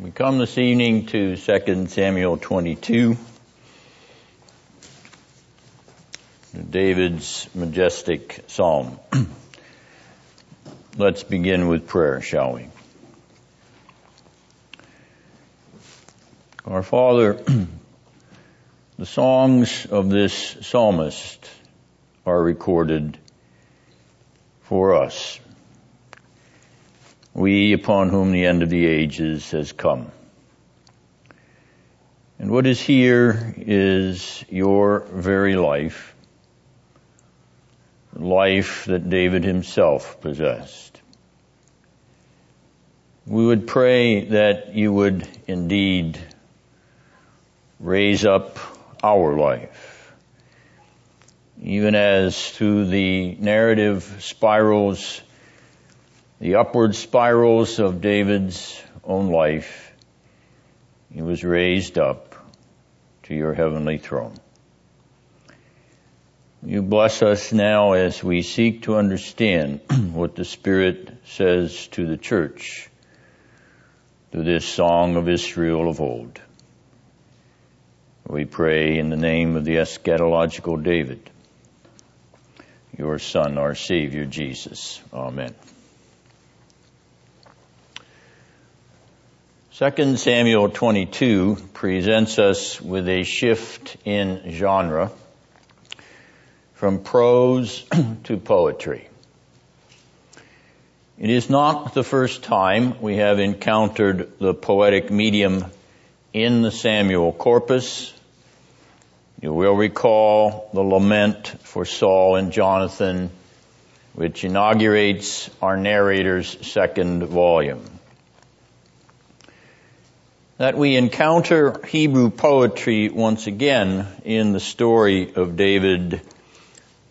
We come this evening to 2 Samuel 22, David's majestic psalm. Let's begin with prayer, shall we? Our Father, the songs of this psalmist are recorded for us we upon whom the end of the ages has come. And what is here is your very life, life that David himself possessed. We would pray that you would indeed raise up our life, even as through the narrative spirals the upward spirals of David's own life, he was raised up to your heavenly throne. You bless us now as we seek to understand what the Spirit says to the church through this song of Israel of old. We pray in the name of the eschatological David, your Son, our Savior Jesus. Amen. 2 Samuel 22 presents us with a shift in genre from prose to poetry. It is not the first time we have encountered the poetic medium in the Samuel corpus. You will recall the lament for Saul and Jonathan, which inaugurates our narrator's second volume that we encounter Hebrew poetry once again in the story of David,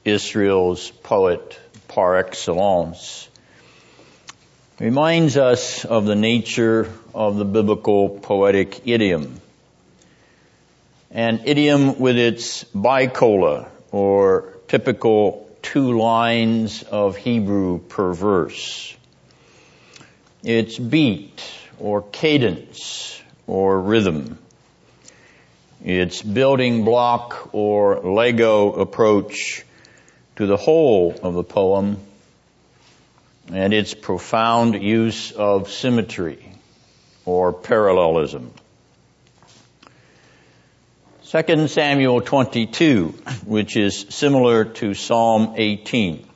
Israel's poet par excellence, reminds us of the nature of the biblical poetic idiom. An idiom with its bicola or typical two lines of Hebrew per verse. Its beat or cadence or rhythm. Its building block or Lego approach to the whole of the poem and its profound use of symmetry or parallelism. 2 Samuel 22, which is similar to Psalm 18,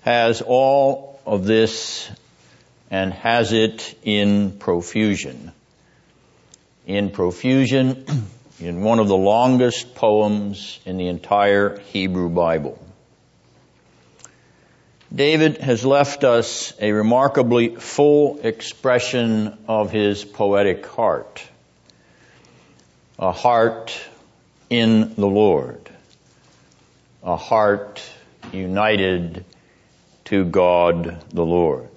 has all of this and has it in profusion. In profusion, in one of the longest poems in the entire Hebrew Bible. David has left us a remarkably full expression of his poetic heart. A heart in the Lord. A heart united to God the Lord.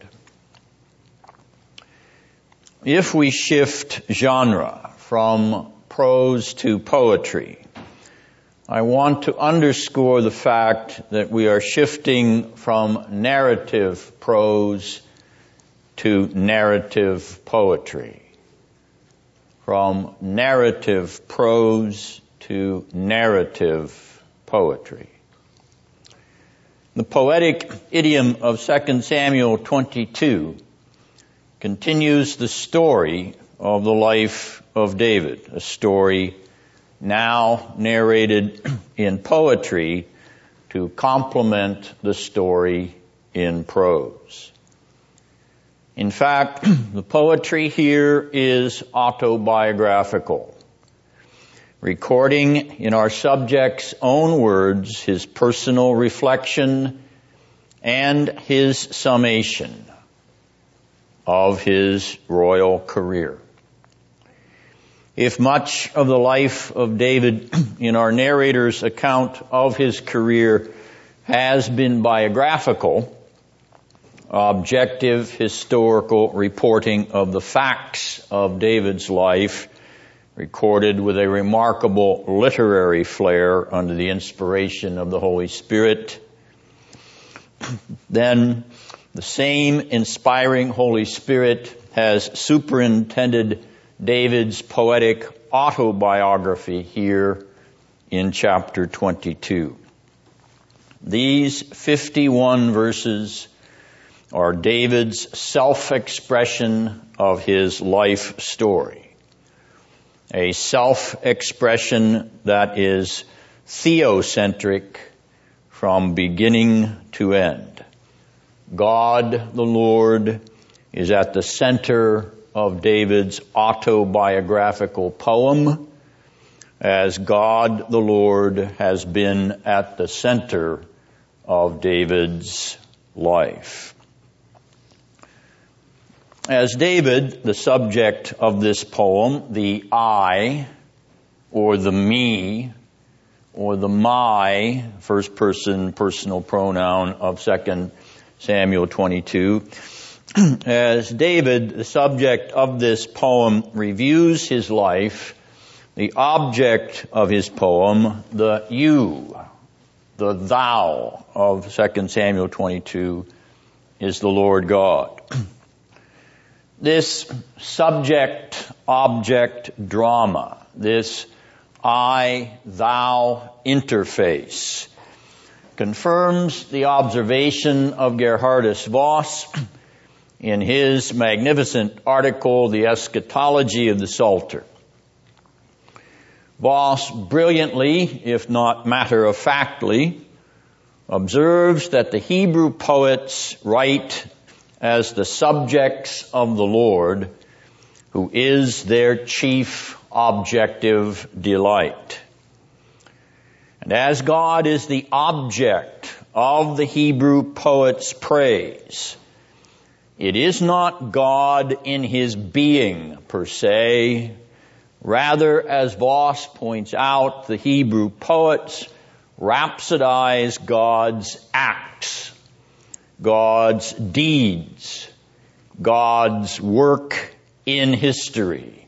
If we shift genre from prose to poetry, I want to underscore the fact that we are shifting from narrative prose to narrative poetry. From narrative prose to narrative poetry. The poetic idiom of 2 Samuel 22 continues the story of the life of David, a story now narrated in poetry to complement the story in prose. In fact, the poetry here is autobiographical, recording in our subject's own words his personal reflection and his summation of his royal career. If much of the life of David in our narrator's account of his career has been biographical, objective historical reporting of the facts of David's life, recorded with a remarkable literary flair under the inspiration of the Holy Spirit, then The same inspiring Holy Spirit has superintended David's poetic autobiography here in chapter 22. These 51 verses are David's self-expression of his life story. A self-expression that is theocentric from beginning to end. God the Lord is at the center of David's autobiographical poem as God the Lord has been at the center of David's life. As David, the subject of this poem, the I, or the me, or the my, first person personal pronoun of 2 Samuel 22, as David, the subject of this poem, reviews his life, the object of his poem, the you, the thou of 2 Samuel 22, is the Lord God. This subject object drama, this I thou interface, confirms the observation of Geerhardus Vos in his magnificent article, The Eschatology of the Psalter. Voss brilliantly, if not matter of factly, observes that the Hebrew poets write as the subjects of the Lord, who is their chief objective delight. And as God is the object of the Hebrew poet's praise, it is not God in his being per se. Rather, as Vos points out, the Hebrew poets rhapsodize God's acts, God's deeds, God's work in history,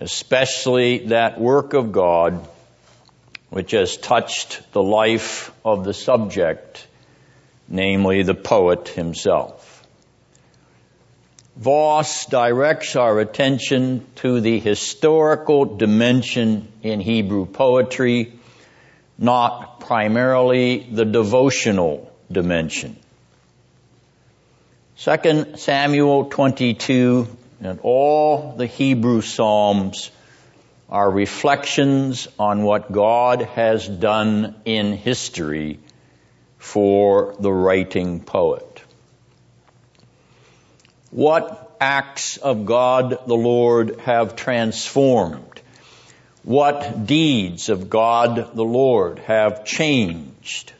especially that work of God which has touched the life of the subject, namely the poet himself. Vos directs our attention to the historical dimension in Hebrew poetry, not primarily the devotional dimension. 2 Samuel 22 and all the Hebrew Psalms are reflections on what God has done in history for the writing poet. What acts of God the Lord have transformed? What deeds of God the Lord have changed?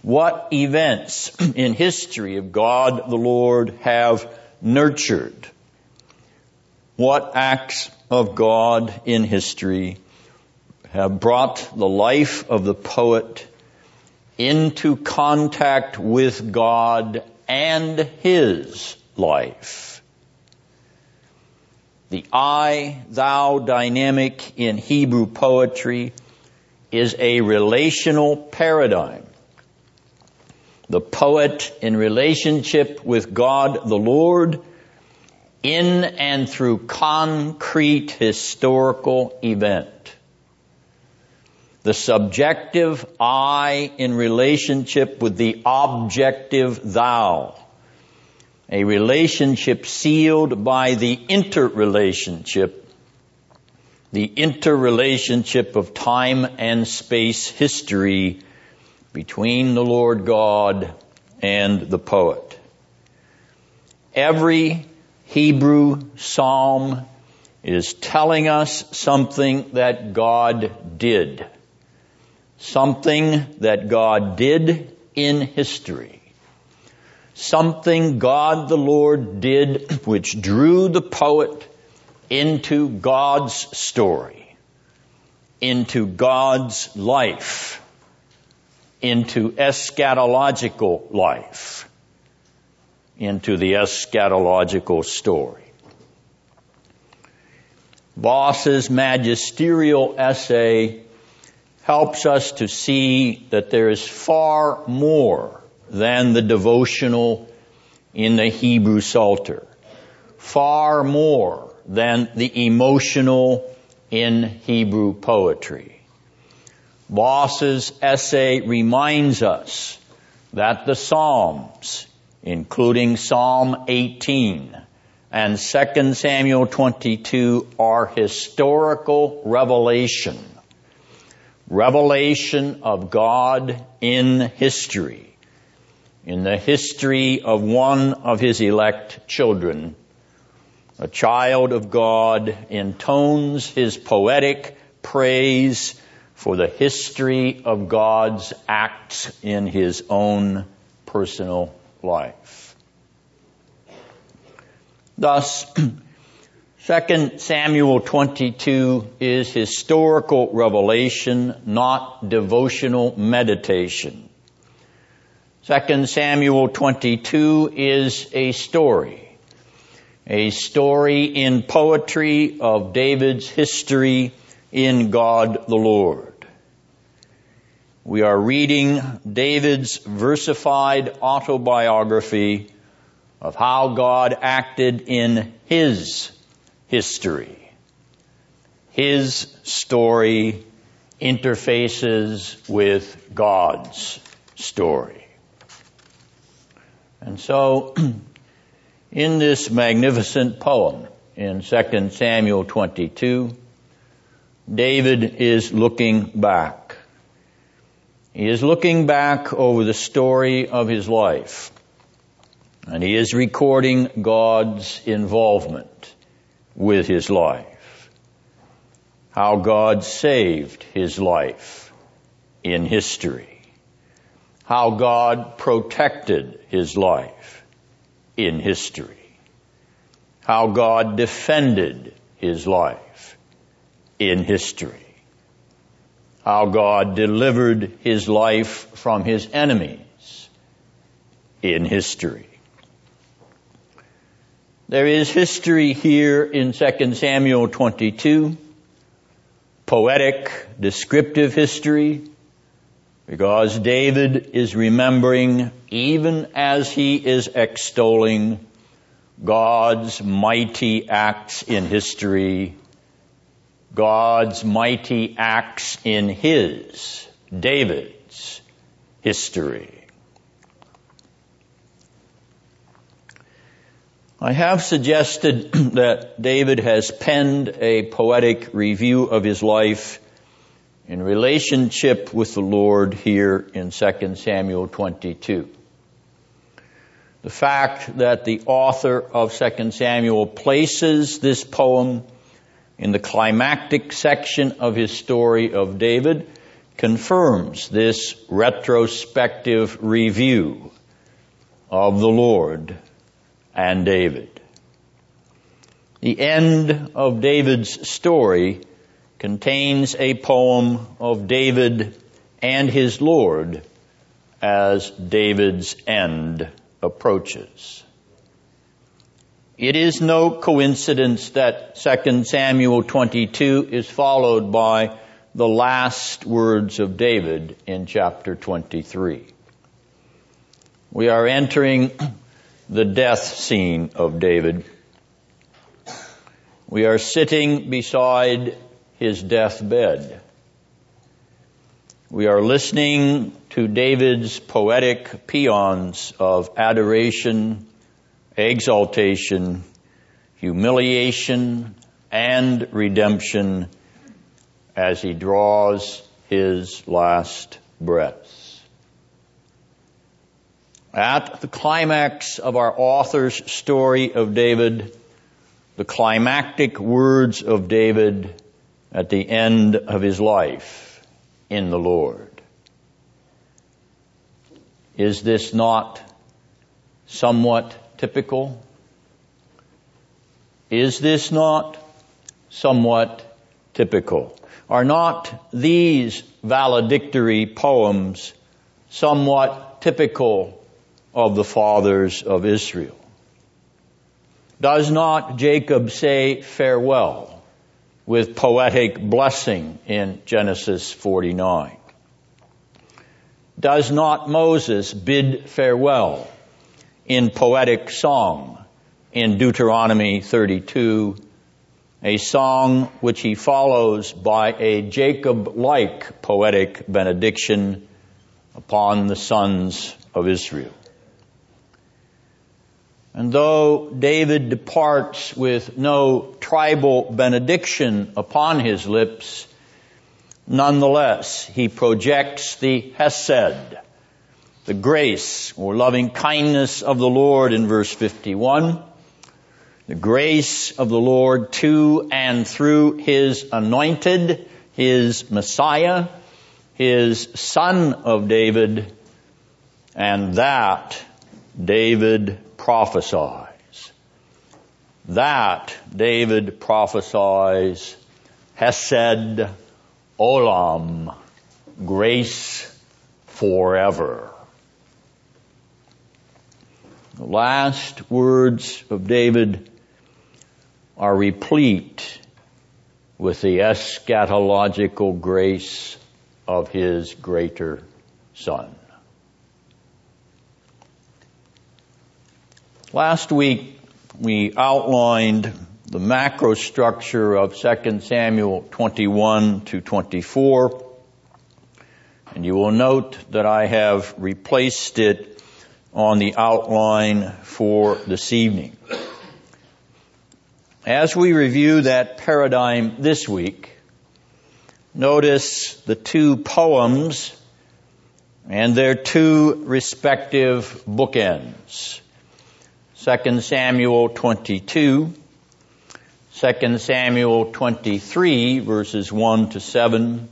What events in history of God the Lord have nurtured? What acts of God in history have brought the life of the poet into contact with God and his life. The I, thou dynamic in Hebrew poetry is a relational paradigm. The poet in relationship with God the Lord in and through concrete historical event. The subjective I in relationship with the objective thou a relationship sealed by the interrelationship, the interrelationship of time and space history between the Lord God and the poet. Every Hebrew psalm is telling us something that God did. Something that God did in history something God the Lord did which drew the poet into God's story, into God's life, into eschatological life, into the eschatological story. Vos's magisterial essay helps us to see that there is far more than the devotional in the Hebrew Psalter, far more than the emotional in Hebrew poetry. Vos's essay reminds us that the Psalms, including Psalm 18 and 2 Samuel 22, are historical revelation. Revelation of God in history. In the history of one of his elect children, a child of God intones his poetic praise for the history of God's acts in his own personal life. Thus, 2 Samuel 22 is historical revelation, not devotional meditation. 2 Samuel 22 is a story. A story in poetry of David's history in God the Lord. We are reading David's versified autobiography of how God acted in his history. His story interfaces with God's story. And so, in this magnificent poem in 2 Samuel 22, David is looking back. He is looking back over the story of his life. And he is recording God's involvement with his life. How God saved his life in history. How God protected his life in history. How God defended his life in history. How God delivered his life from his enemies in history. There is history here in 2 Samuel 22, poetic, descriptive history, because David is remembering, even as he is extolling God's mighty acts in history God's mighty acts in his, David's, history. I have suggested that David has penned a poetic review of his life in relationship with the Lord here in 2 Samuel 22. The fact that the author of 2 Samuel places this poem in the climactic section of his story of David confirms this retrospective review of the Lord and David. The end of David's story contains a poem of David and his Lord as David's end approaches. It is no coincidence that 2 Samuel 22 is followed by the last words of David in chapter 23. We are entering the death scene of David. We are sitting beside his deathbed. We are listening to David's poetic paeans of adoration exaltation, humiliation, and redemption as he draws his last breaths. At the climax of our author's story of David, the climactic words of David at the end of his life in the Lord. Is this not somewhat typical? Is this not somewhat typical? Are not these valedictory poems somewhat typical of the fathers of Israel? Does not Jacob say farewell with poetic blessing in Genesis 49? Does not Moses bid farewell in poetic song in Deuteronomy 32, a song which he follows by a Jacob-like poetic benediction upon the sons of Israel. And though David departs with no tribal benediction upon his lips, nonetheless he projects the Hesed, the grace or loving kindness of the Lord in verse 51, the grace of the Lord to and through his anointed, his Messiah, his son of David, and that David prophesies. That David prophesies Hesed Olam, grace forever. The last words of David are replete with the eschatological grace of his greater son. Last week we outlined the macro structure of 2 Samuel 21 to 24 and you will note that I have replaced it on the outline for this evening. As we review that paradigm this week, notice the two poems and their two respective bookends. 2 Samuel 22, 2 Samuel 23 verses 1 to 7,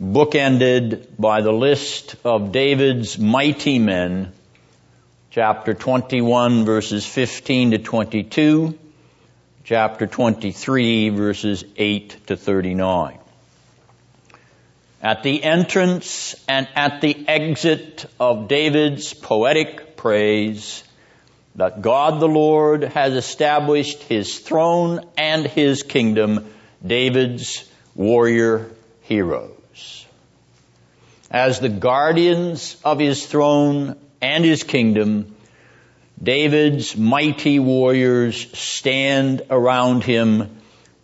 bookended by the list of David's mighty men, chapter 21 verses 15 to 22, chapter 23 verses 8 to 39 at the entrance and at the exit of David's poetic praise that God the Lord has established his throne and his kingdom, David's warrior heroes. As the guardians of his throne and his kingdom, David's mighty warriors stand around him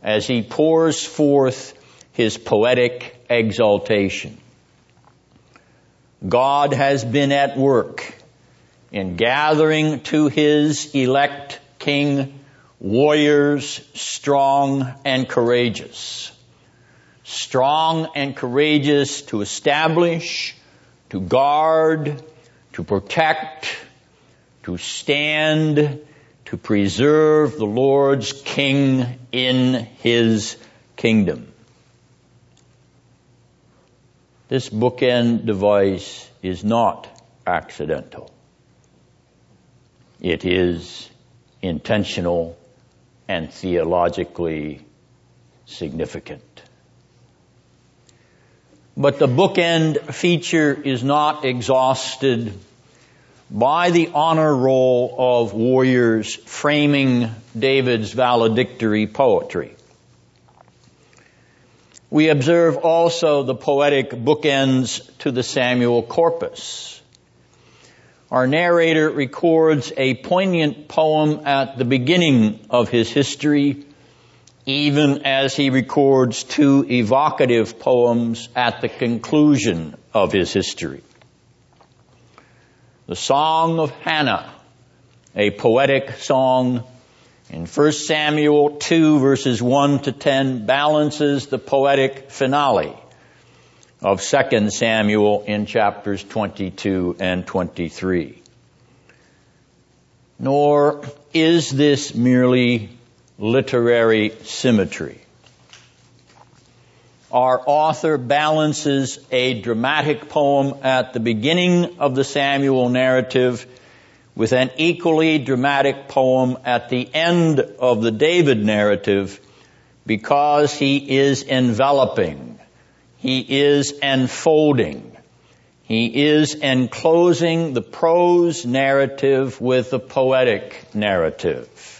as he pours forth his poetic exaltation. God has been at work in gathering to his elect king warriors strong and courageous. Strong and courageous to establish, to guard, to protect, to stand, to preserve the Lord's king in his kingdom. This bookend device is not accidental. It is intentional and theologically significant. But the bookend feature is not exhausted by the honor roll of warriors framing David's valedictory poetry. We observe also the poetic bookends to the Samuel corpus. Our narrator records a poignant poem at the beginning of his history, even as he records two evocative poems at the conclusion of his history. The Song of Hannah, a poetic song in 1 Samuel 2 verses 1 to 10 balances the poetic finale of 2 Samuel in chapters 22 and 23. Nor is this merely literary symmetry. Our author balances a dramatic poem at the beginning of the Samuel narrative with an equally dramatic poem at the end of the David narrative because he is enveloping. He is enfolding. He is enclosing the prose narrative with the poetic narrative.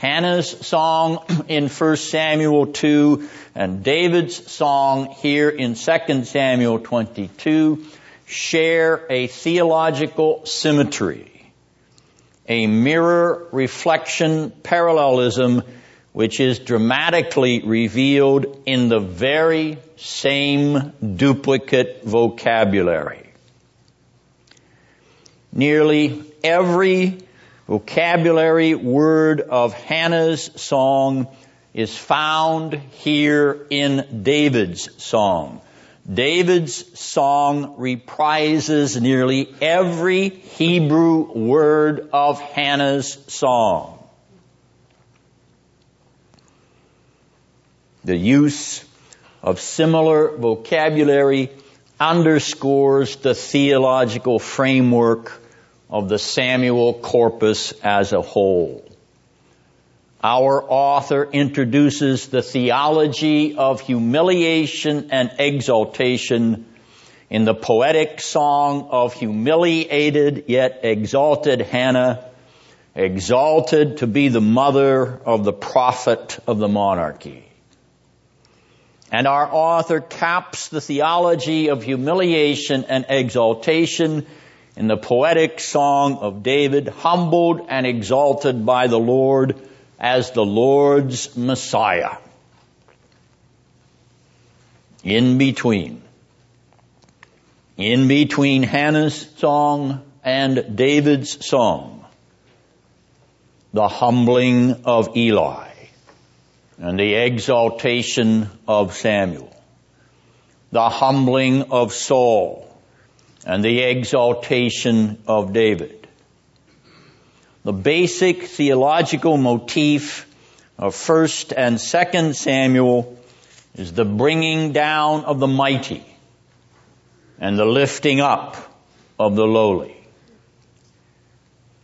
Hannah's song in 1 Samuel 2 and David's song here in 2 Samuel 22 share a theological symmetry. a mirror reflection parallelism which is dramatically revealed in the very same duplicate vocabulary. Nearly every vocabulary word of Hannah's song is found here in David's song. David's song reprises nearly every Hebrew word of Hannah's song. The use of similar vocabulary underscores the theological framework of the Samuel corpus as a whole. Our author introduces the theology of humiliation and exaltation in the poetic song of humiliated yet exalted Hannah, exalted to be the mother of the prophet of the monarchy. And our author caps the theology of humiliation and exaltation in the poetic song of David, humbled and exalted by the Lord as the Lord's Messiah. In between. In between Hannah's song and David's song. The humbling of Eli and the exaltation of Samuel. The humbling of Saul and the exaltation of David the basic theological motif of 1st and 2nd Samuel is the bringing down of the mighty and the lifting up of the lowly.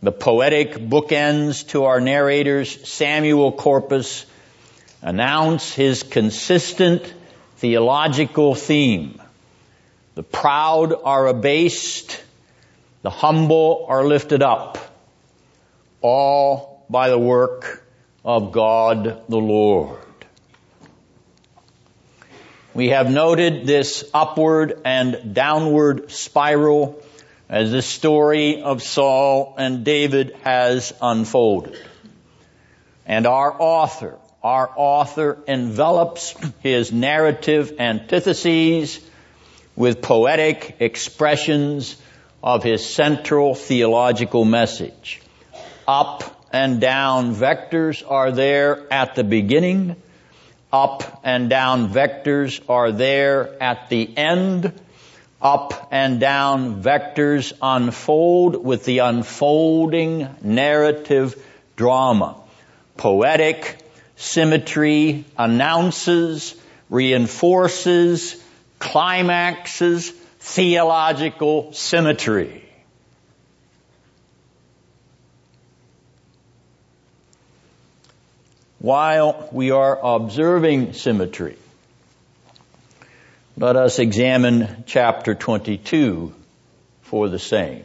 The poetic bookends to our narrator's Samuel corpus announce his consistent theological theme. The proud are abased, the humble are lifted up all by the work of God the Lord. We have noted this upward and downward spiral as the story of Saul and David has unfolded. And our author, our author envelops his narrative antitheses with poetic expressions of his central theological message up and down vectors are there at the beginning. Up and down vectors are there at the end. Up and down vectors unfold with the unfolding narrative drama. Poetic symmetry announces, reinforces, climaxes theological symmetry. while we are observing symmetry. Let us examine chapter 22 for the same.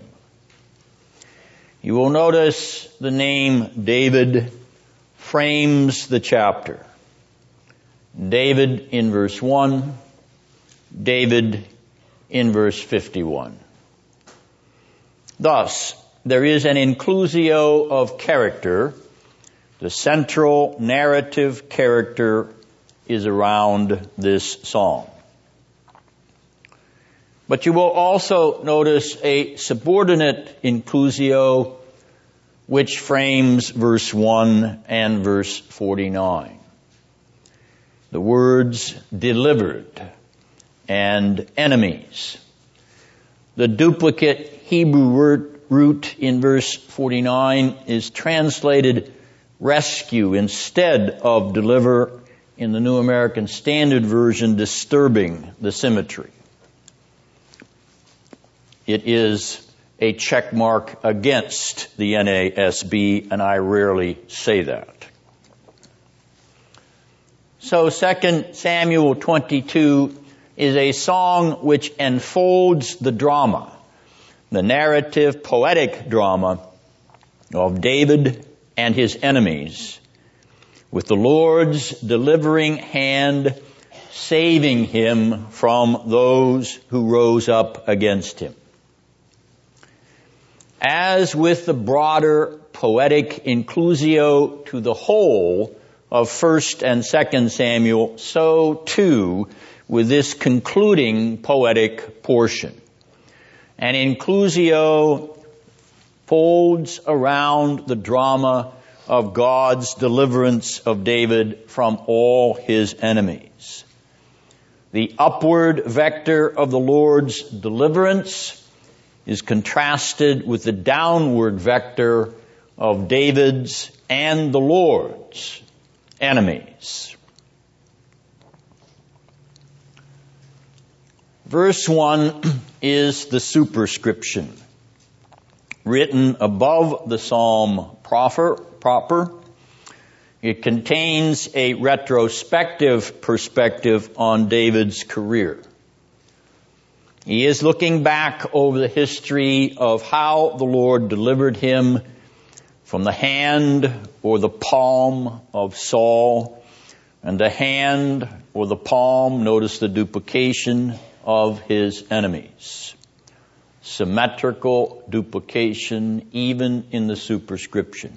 You will notice the name David frames the chapter. David in verse 1, David in verse 51. Thus, there is an inclusio of character the central narrative character is around this song. But you will also notice a subordinate inclusio which frames verse 1 and verse 49. The words delivered and enemies. The duplicate Hebrew root in verse 49 is translated rescue instead of deliver in the New American Standard Version, disturbing the symmetry. It is a check mark against the NASB, and I rarely say that. So 2 Samuel 22 is a song which enfolds the drama, the narrative poetic drama of David and his enemies, with the Lord's delivering hand saving him from those who rose up against him. As with the broader poetic inclusio to the whole of 1st and 2nd Samuel, so too with this concluding poetic portion. And inclusio folds around the drama of God's deliverance of David from all his enemies. The upward vector of the Lord's deliverance is contrasted with the downward vector of David's and the Lord's enemies. Verse 1 is the superscription written above the psalm proper, proper. It contains a retrospective perspective on David's career. He is looking back over the history of how the Lord delivered him from the hand or the palm of Saul and the hand or the palm, notice the duplication of his enemies. Symmetrical duplication even in the superscription.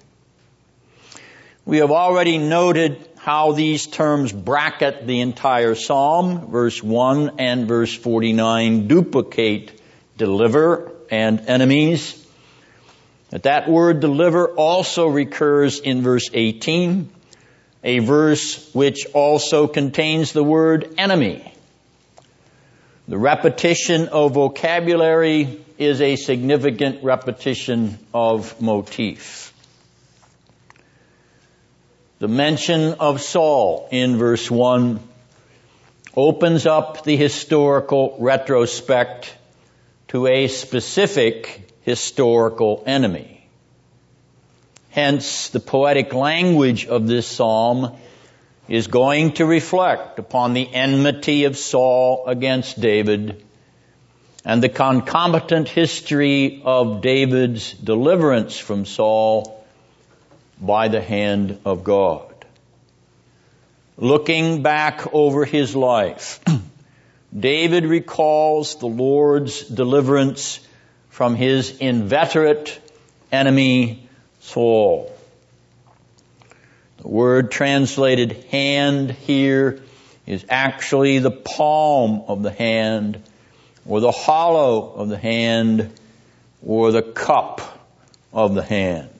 We have already noted how these terms bracket the entire psalm. Verse 1 and verse 49 duplicate deliver and enemies. But that word deliver also recurs in verse 18, a verse which also contains the word enemy. The repetition of vocabulary is a significant repetition of motif. The mention of Saul in verse 1 opens up the historical retrospect to a specific historical enemy. Hence, the poetic language of this psalm is going to reflect upon the enmity of Saul against David and the concomitant history of David's deliverance from Saul by the hand of God. Looking back over his life, David recalls the Lord's deliverance from his inveterate enemy Saul. The word translated hand here is actually the palm of the hand or the hollow of the hand or the cup of the hand.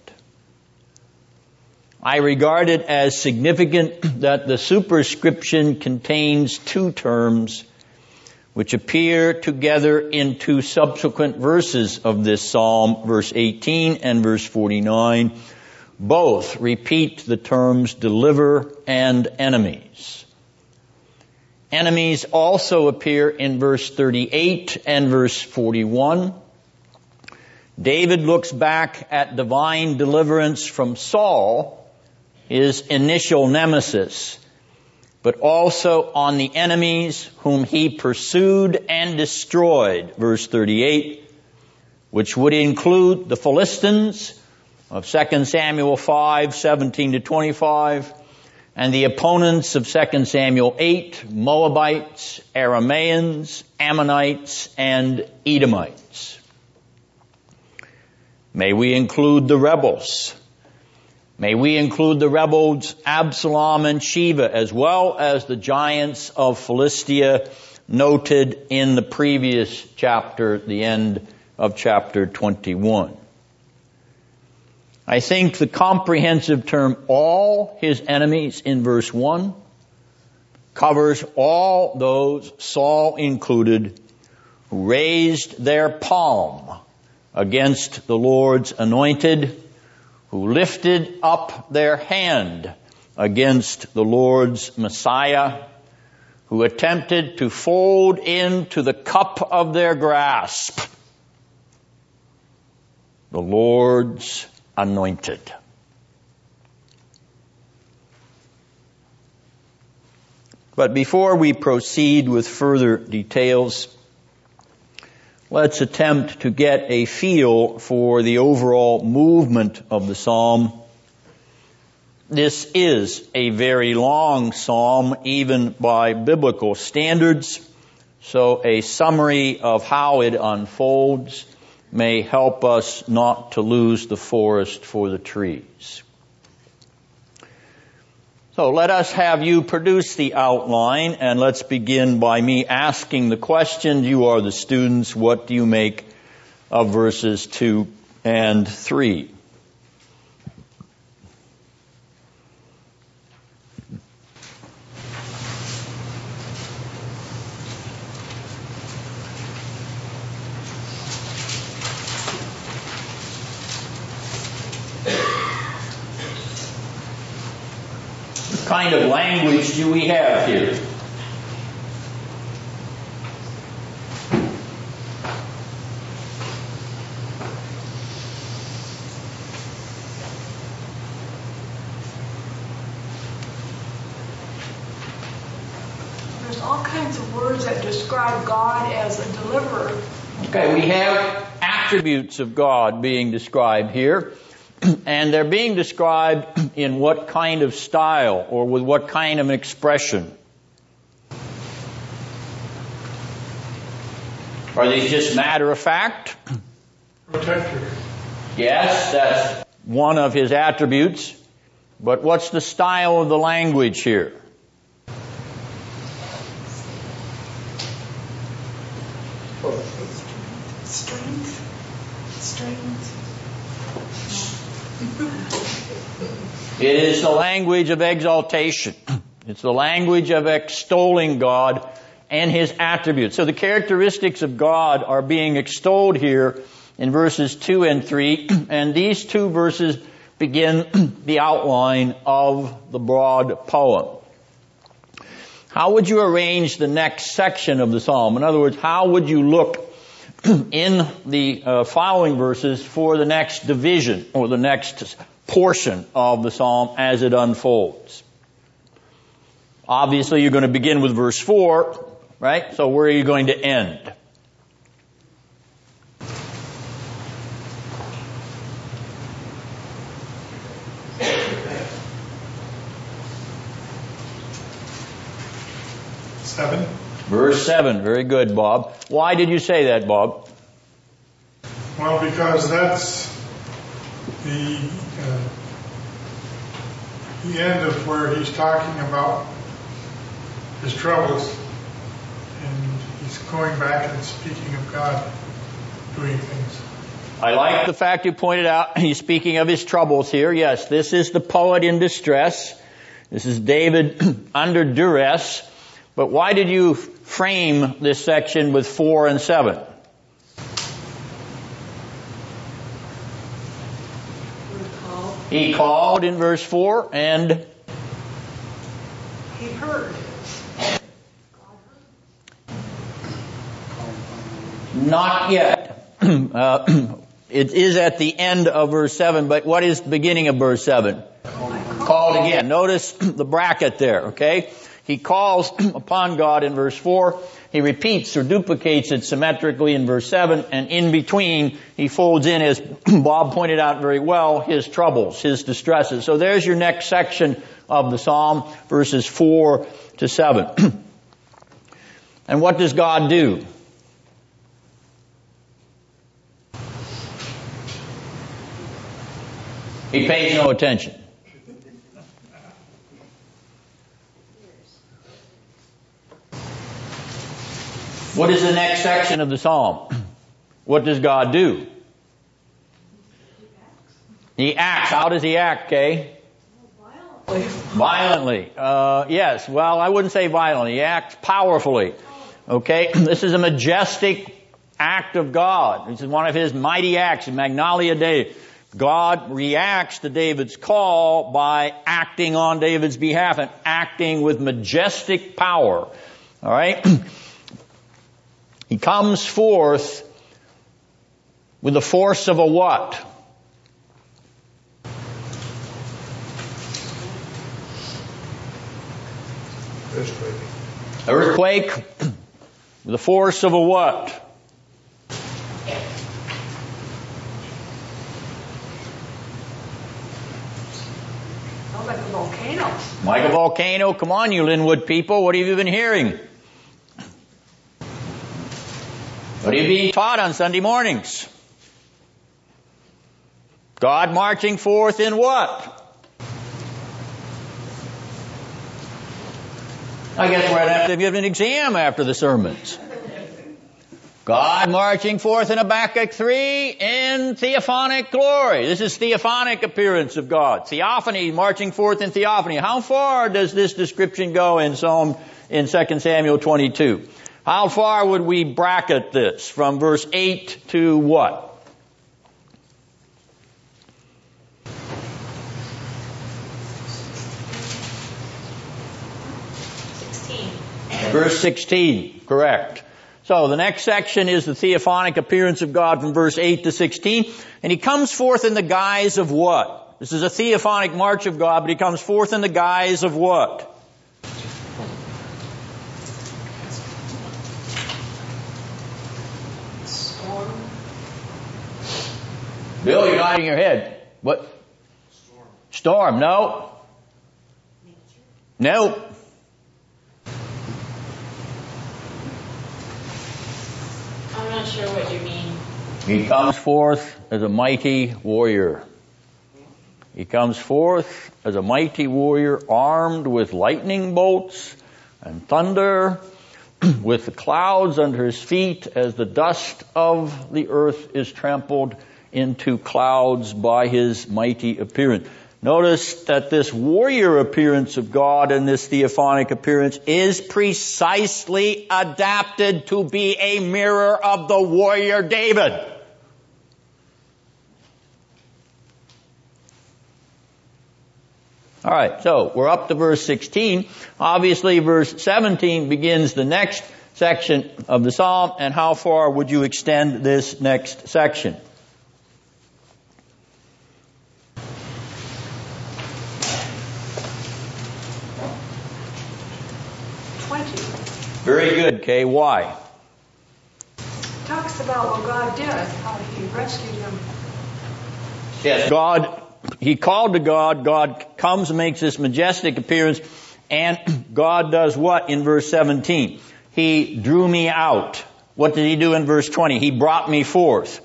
I regard it as significant that the superscription contains two terms which appear together in two subsequent verses of this psalm, verse 18 and verse 49. Both repeat the terms deliver and enemies. Enemies also appear in verse 38 and verse 41. David looks back at divine deliverance from Saul his initial nemesis, but also on the enemies whom he pursued and destroyed, verse 38, which would include the Philistines of 2 Samuel 5, 17 to 25, and the opponents of 2 Samuel 8, Moabites, Aramaeans, Ammonites, and Edomites. May we include the rebels May we include the rebels Absalom and Sheba as well as the giants of Philistia noted in the previous chapter, the end of chapter 21. I think the comprehensive term all his enemies in verse 1 covers all those, Saul included, who raised their palm against the Lord's anointed who lifted up their hand against the Lord's Messiah, who attempted to fold into the cup of their grasp the Lord's anointed. But before we proceed with further details, let's attempt to get a feel for the overall movement of the psalm. This is a very long psalm, even by biblical standards. So a summary of how it unfolds may help us not to lose the forest for the trees. So let us have you produce the outline and let's begin by me asking the question. You are the students. What do you make of verses two and three? Kind of language do we have here? There's all kinds of words that describe God as a deliverer. Okay, we have attributes of God being described here. and they're being described in what kind of style or with what kind of an expression? Are these just matter of fact? Protector. Yes, that's one of his attributes. But what's the style of the language here? Strength. Strength. It is the language of exaltation. It's the language of extolling God and His attributes. So the characteristics of God are being extolled here in verses 2 and 3, and these two verses begin the outline of the broad poem. How would you arrange the next section of the psalm? In other words, how would you look in the uh, following verses for the next division or the next portion of the psalm as it unfolds. Obviously, you're going to begin with verse 4, right? So where are you going to end? Seven. Verse 7. Very good, Bob. Why did you say that, Bob? Well, because that's the uh, the end of where he's talking about his troubles, and he's going back and speaking of God doing things. I like the fact you pointed out he's speaking of his troubles here. Yes, this is the poet in distress. This is David under duress. But why did you frame this section with four and seven? He called in verse 4 and He heard. not yet. uh, it is at the end of verse 7, but what is the beginning of verse 7? Called again. Notice the bracket there, okay? He calls upon God in verse 4. He repeats or duplicates it symmetrically in verse 7. And in between, he folds in, as Bob pointed out very well, his troubles, his distresses. So there's your next section of the Psalm, verses 4 to 7. and what does God do? He pays no attention. What is the next section of the psalm? What does God do? He acts. How does he act, Kay? Violently. Uh, yes. Well, I wouldn't say violently. He acts powerfully. Okay. This is a majestic act of God. This is one of his mighty acts, Magnalia Dei. God reacts to David's call by acting on David's behalf and acting with majestic power. All right. He comes forth with the force of a what? Earthquake. Earthquake with the force of a what? Sounds like a volcano. Like a volcano. Come on, you Lynnwood people. What have you been hearing? What are you taught on Sunday mornings? God marching forth in what? I guess we're going to have to give an exam after the sermons. God marching forth in Habakkuk 3 in theophanic glory. This is theophanic appearance of God. Theophany, marching forth in theophany. How far does this description go in Psalm, in 2 Samuel 22? How far would we bracket this? From verse 8 to what? Verse 16, correct. So the next section is the theophanic appearance of God from verse 8 to 16. And he comes forth in the guise of what? This is a theophanic march of God, but he comes forth in the guise of what? Storm. Bill, you're nodding your head. What? Storm. Storm, no. No. I'm not sure what you mean. He comes forth as a mighty warrior. He comes forth as a mighty warrior armed with lightning bolts and thunder, with the clouds under his feet as the dust of the earth is trampled into clouds by his mighty appearance. Notice that this warrior appearance of God and this theophanic appearance is precisely adapted to be a mirror of the warrior David. Alright, so we're up to verse 16. Obviously verse 17 begins the next section of the psalm, and how far would you extend this next section? Very good, Kay. Why? Talks about what God did, how He rescued him. Yes. God, he called to God, God comes and makes this majestic appearance, and God does what in verse 17? He drew me out. What did he do in verse 20? He brought me forth.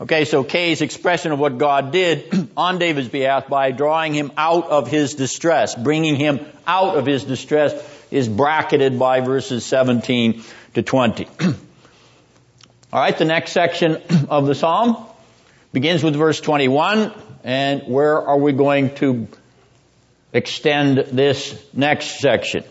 Okay, so Kay's expression of what God did on David's behalf by drawing him out of his distress, bringing him out of his distress, is bracketed by verses 17 to 20. All right, the next section of the psalm begins with verse 21, and where are we going to extend this next section?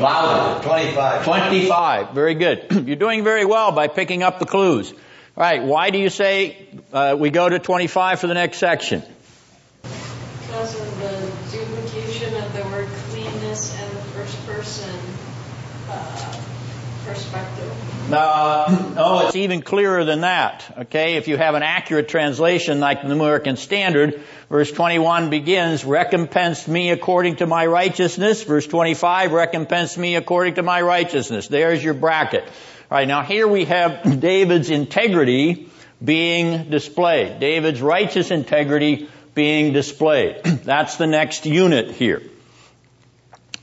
Louder. 25. 25. Very good. You're doing very well by picking up the clues. All right. Why do you say uh, we go to 25 for the next section? Because of the duplication of the word cleanness and the first person uh, perspective. Uh, oh, it's even clearer than that. Okay, if you have an accurate translation like the American Standard, verse 21 begins, recompense me according to my righteousness. Verse 25, recompense me according to my righteousness. There's your bracket. Alright, now here we have David's integrity being displayed. David's righteous integrity being displayed. That's the next unit here.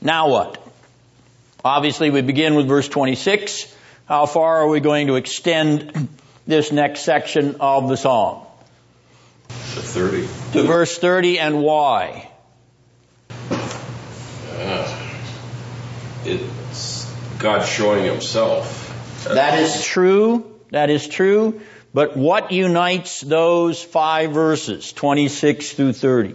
Now what? Obviously we begin with verse 26. How far are we going to extend this next section of the psalm? To 30. To verse 30 and why? Uh, it's God showing himself. That is true. That is true. But what unites those five verses, 26 through 30?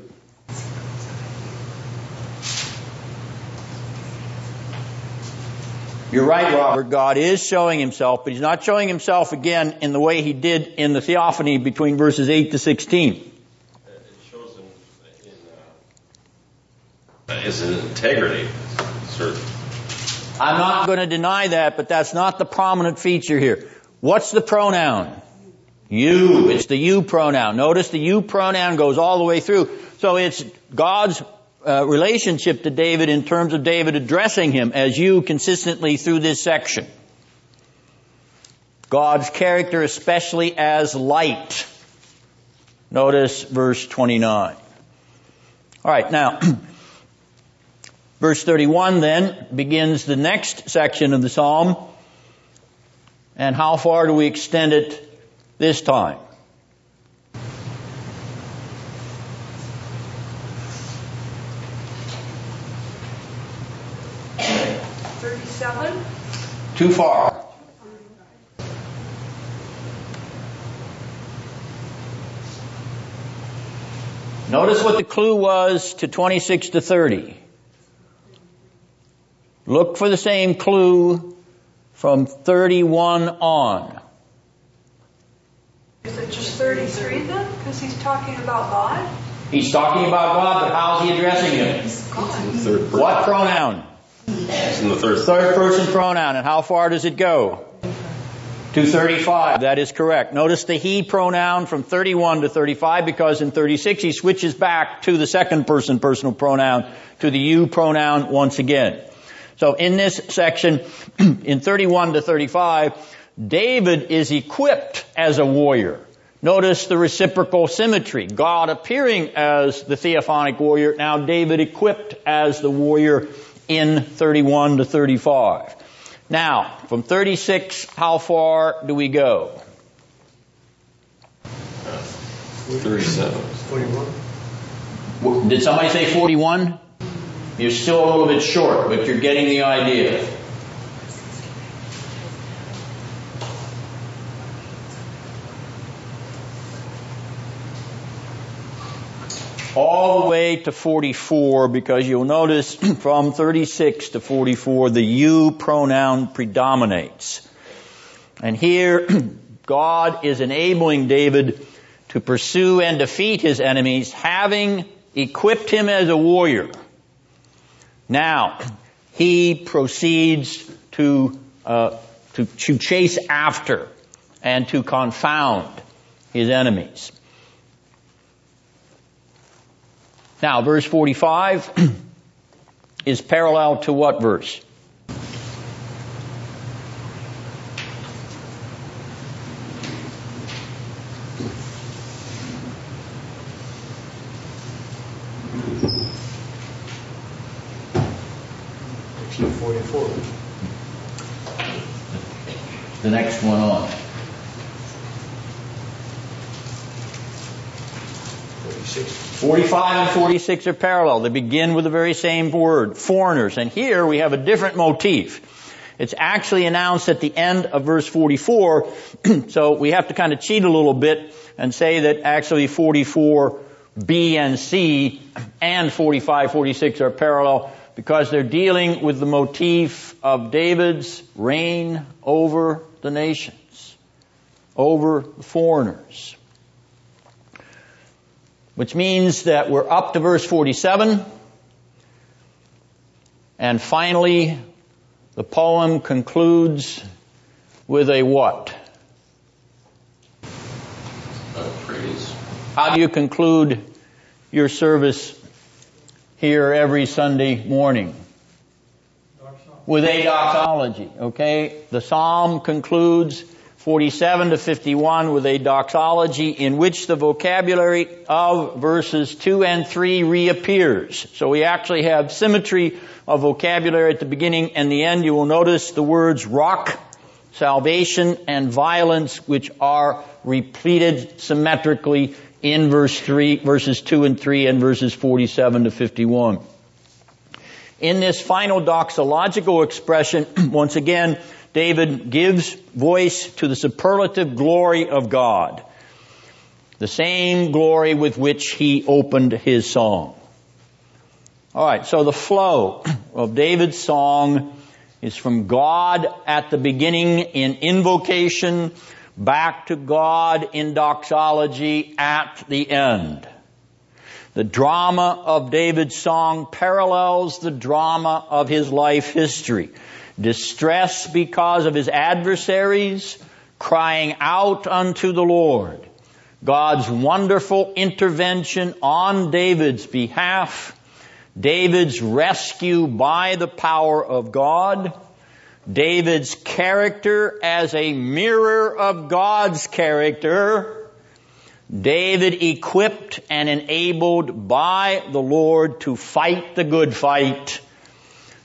You're right, Robert. God is showing himself, but he's not showing himself again in the way he did in the theophany between verses 8 to 16. It shows him in uh, his integrity. Certain. I'm not going to deny that, but that's not the prominent feature here. What's the pronoun? You. It's the you pronoun. Notice the you pronoun goes all the way through. So it's God's uh, relationship to David in terms of David addressing him as you consistently through this section. God's character especially as light. Notice verse 29. Alright, now, Verse 31 then begins the next section of the psalm. And how far do we extend it this time? Too far. Notice what the clue was to 26 to 30. Look for the same clue from 31 on. Is it just thirty-three then? Because he's talking about God? He's talking about God, but how's he addressing him? God. What pronoun? It's in the third. Third person pronoun. And how far does it go? To 35. That is correct. Notice the he pronoun from 31 to 35 because in 36 he switches back to the second person personal pronoun to the you pronoun once again. So in this section, in 31 to 35, David is equipped as a warrior. Notice the reciprocal symmetry. God appearing as the theophanic warrior, now David equipped as the warrior in 31 to 35. Now, from 36, how far do we go? 37. 41. Did somebody say 41? You're still a little bit short, but you're getting the idea. All the way to 44 because you'll notice from 36 to 44 the you pronoun predominates. And here God is enabling David to pursue and defeat his enemies having equipped him as a warrior. Now, he proceeds to, uh, to, to chase after and to confound his enemies. Now, verse 45 is parallel to what verse? Forty-four. The next one on. 45 and 46 are parallel. They begin with the very same word, foreigners. And here we have a different motif. It's actually announced at the end of verse 44, so we have to kind of cheat a little bit and say that actually 44 B and C and 45, 46 are parallel because they're dealing with the motif of David's reign over the nations, over the foreigners. Which means that we're up to verse 47. And finally, the poem concludes with a what? Uh, praise. How do you conclude your service here every Sunday morning? With a doxology, okay? The psalm concludes 47 to 51 with a doxology in which the vocabulary of verses 2 and 3 reappears. So we actually have symmetry of vocabulary at the beginning and the end. You will notice the words rock, salvation, and violence which are repeated symmetrically in verse 3, verses 2 and 3 and verses 47 to 51. In this final doxological expression, once again, David gives voice to the superlative glory of God. The same glory with which he opened his song. Alright, so the flow of David's song is from God at the beginning in invocation back to God in doxology at the end. The drama of David's song parallels the drama of his life history. Distress because of his adversaries, crying out unto the Lord. God's wonderful intervention on David's behalf. David's rescue by the power of God. David's character as a mirror of God's character. David equipped and enabled by the Lord to fight the good fight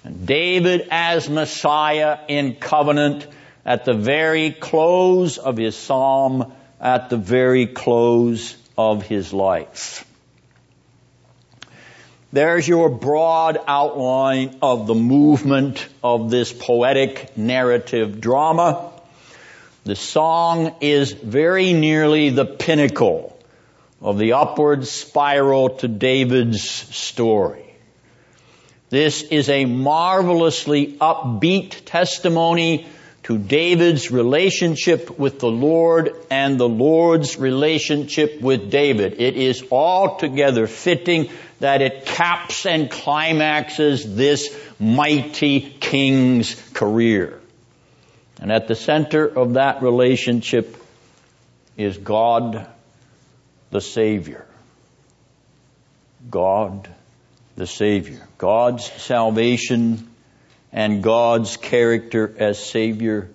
David as Messiah in covenant at the very close of his psalm, at the very close of his life. There's your broad outline of the movement of this poetic narrative drama. The song is very nearly the pinnacle of the upward spiral to David's story. This is a marvelously upbeat testimony to David's relationship with the Lord and the Lord's relationship with David. It is altogether fitting that it caps and climaxes this mighty king's career. And at the center of that relationship is God the Savior. God the Savior. God's salvation and God's character as Savior.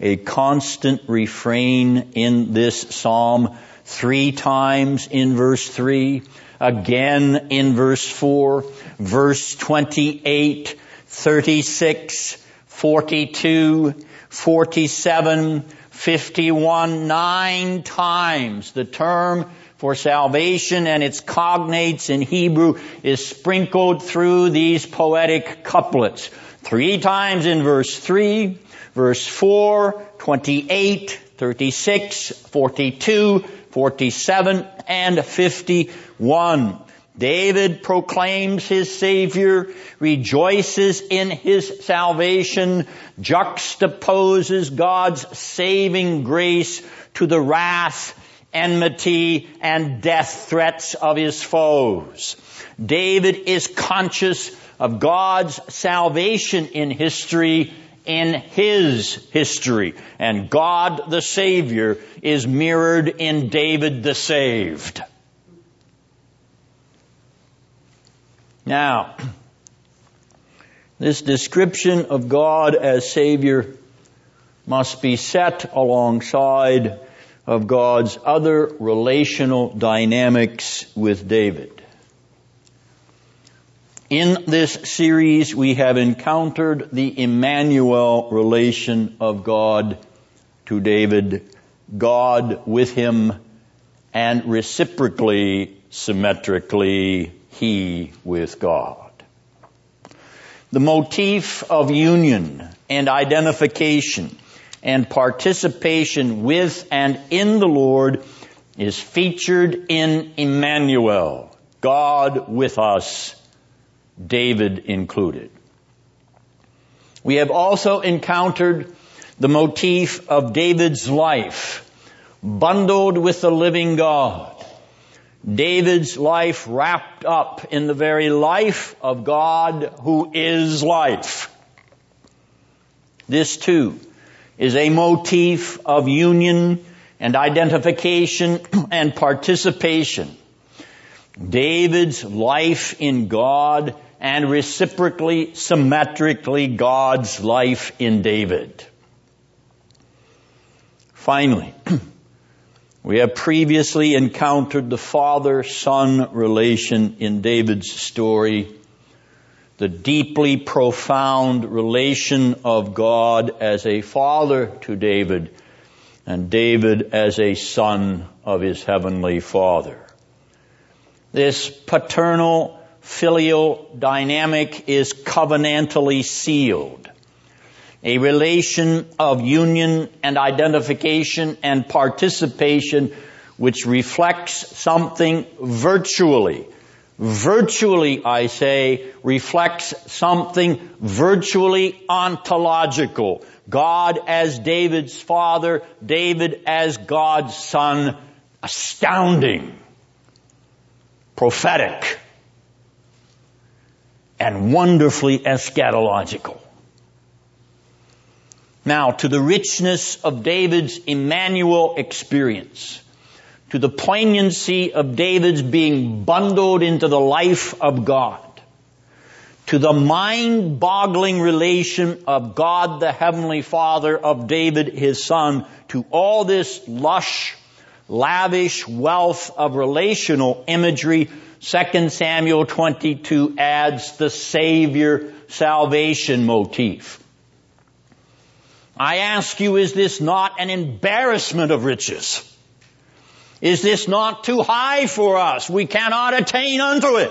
A constant refrain in this psalm three times in verse three, again in verse four, verse 28, 36, 42, 47, 51, nine times the term for salvation and its cognates in Hebrew is sprinkled through these poetic couplets. Three times in verse 3, verse 4, 28, 36, 42, 47, and 51. David proclaims his Savior, rejoices in his salvation, juxtaposes God's saving grace to the wrath, enmity, and death threats of his foes. David is conscious of God's salvation in history in his history. And God the Savior is mirrored in David the saved. Now, this description of God as Savior must be set alongside of God's other relational dynamics with David. In this series, we have encountered the Emmanuel relation of God to David, God with him, and reciprocally, symmetrically, he with God. The motif of union and identification and participation with and in the Lord is featured in Emmanuel, God with us, David included. We have also encountered the motif of David's life, bundled with the living God. David's life wrapped up in the very life of God who is life. This too is a motif of union and identification and participation. David's life in God and reciprocally, symmetrically God's life in David. Finally, we have previously encountered the father-son relation in David's story the deeply profound relation of God as a father to David and David as a son of his heavenly father. This paternal filial dynamic is covenantally sealed. A relation of union and identification and participation which reflects something virtually virtually, I say, reflects something virtually ontological. God as David's father, David as God's son, astounding, prophetic, and wonderfully eschatological. Now, to the richness of David's Emmanuel experience to the poignancy of David's being bundled into the life of God, to the mind-boggling relation of God the Heavenly Father of David his son, to all this lush, lavish wealth of relational imagery, 2 Samuel 22 adds the Savior salvation motif. I ask you, is this not an embarrassment of riches? Is this not too high for us? We cannot attain unto it.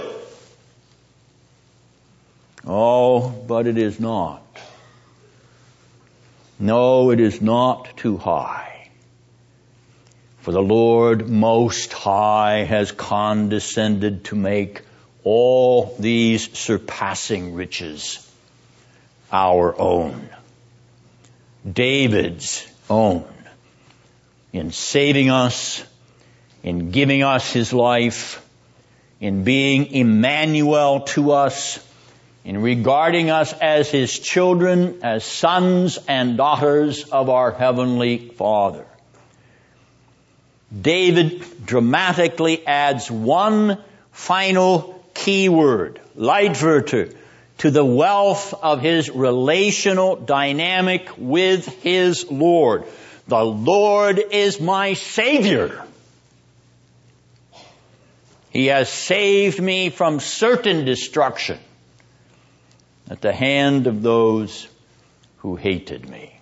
Oh, but it is not. No, it is not too high. For the Lord Most High has condescended to make all these surpassing riches our own. David's own. In saving us, in giving us his life, in being Emmanuel to us, in regarding us as his children, as sons and daughters of our heavenly Father. David dramatically adds one final keyword, Leitwörter, to the wealth of his relational dynamic with his Lord. The Lord is my Savior. He has saved me from certain destruction at the hand of those who hated me.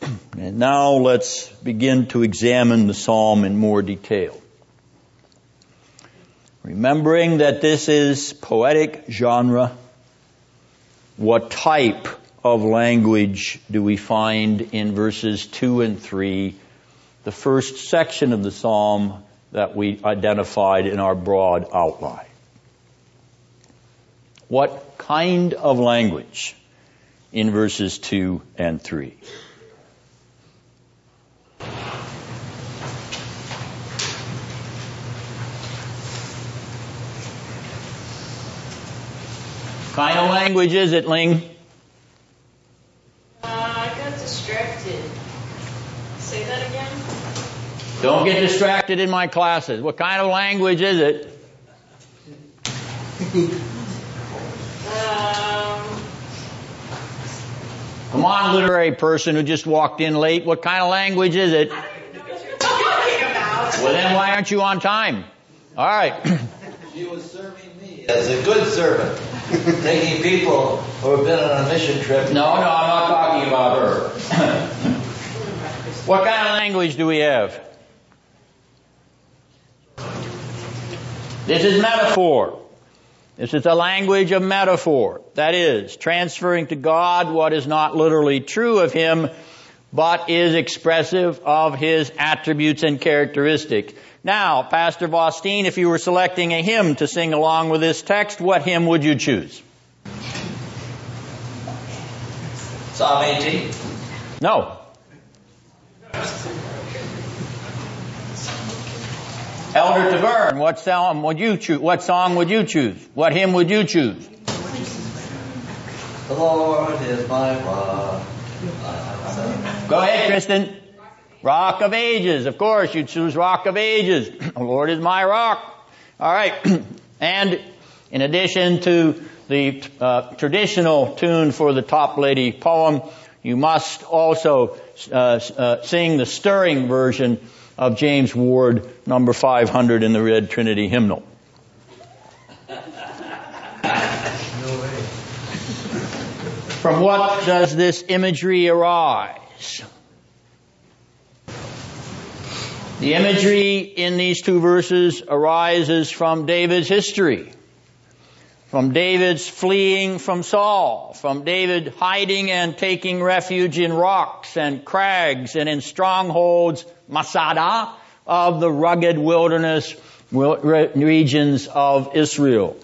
And now let's begin to examine the psalm in more detail. Remembering that this is poetic genre, what type of language do we find in verses 2 and 3 the first section of the psalm that we identified in our broad outline. What kind of language in verses 2 and 3? kind of language is it, Ling? Uh, I got distracted. Say that again? Don't get distracted in my classes. What kind of language is it? Um, Come on, literary person who just walked in late. What kind of language is it? Well, then why aren't you on time? All right. She was serving me as a good servant, taking people who have been on a mission trip. No, no, I'm not talking about her. what kind of language do we have? This is metaphor. This is a language of metaphor. That is, transferring to God what is not literally true of Him, but is expressive of His attributes and characteristics. Now, Pastor Vostine, if you were selecting a hymn to sing along with this text, what hymn would you choose? Psalm 18. No. Elder Tavern, what song would you choose? What song would you choose? What hymn would you choose? The Lord is my rock. Go ahead, Kristen. Rock of Ages. Of course, You'd choose Rock of Ages. the Lord is my rock. All right. and in addition to the uh, traditional tune for the Toplady poem, you must also uh, uh, sing the stirring version of James Ward, number 500 in the Red Trinity hymnal. From what does this imagery arise? The imagery in these two verses arises from David's history. From David's fleeing from Saul, from David hiding and taking refuge in rocks and crags and in strongholds, Masada, of the rugged wilderness regions of Israel.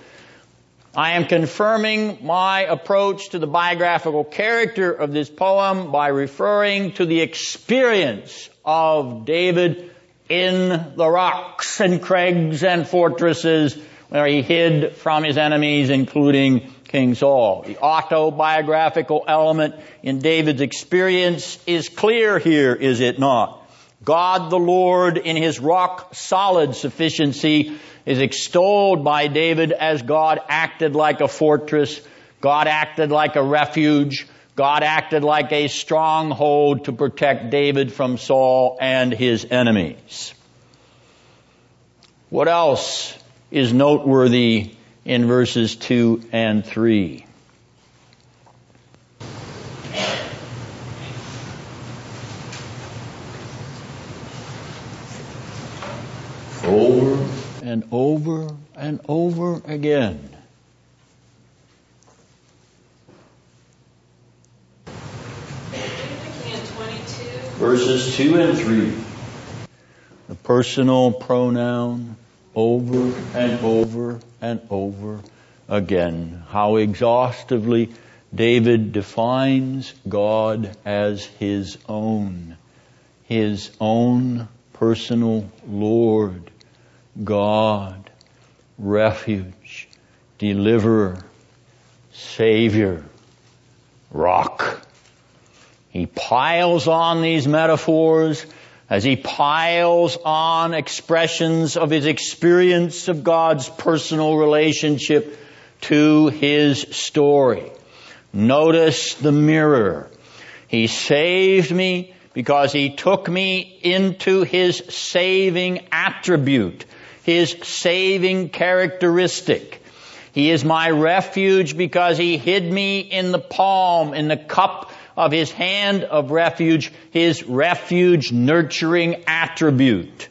I am confirming my approach to the biographical character of this poem by referring to the experience of David in the rocks and crags and fortresses where he hid from his enemies, including King Saul. The autobiographical element in David's experience is clear here, is it not? God the Lord in his rock solid sufficiency is extolled by David as God acted like a fortress, God acted like a refuge, God acted like a stronghold to protect David from Saul and his enemies. What else is noteworthy in verses 2 and 3. Over and over and over again. Verses 2 and 3. The personal pronoun over and over and over again. How exhaustively David defines God as his own. His own personal Lord. God. Refuge. Deliverer. Savior. Rock. He piles on these metaphors as he piles on expressions of his experience of God's personal relationship to his story. Notice the mirror. He saved me because he took me into his saving attribute, his saving characteristic. He is my refuge because he hid me in the palm, in the cup of his hand of refuge, his refuge nurturing attribute.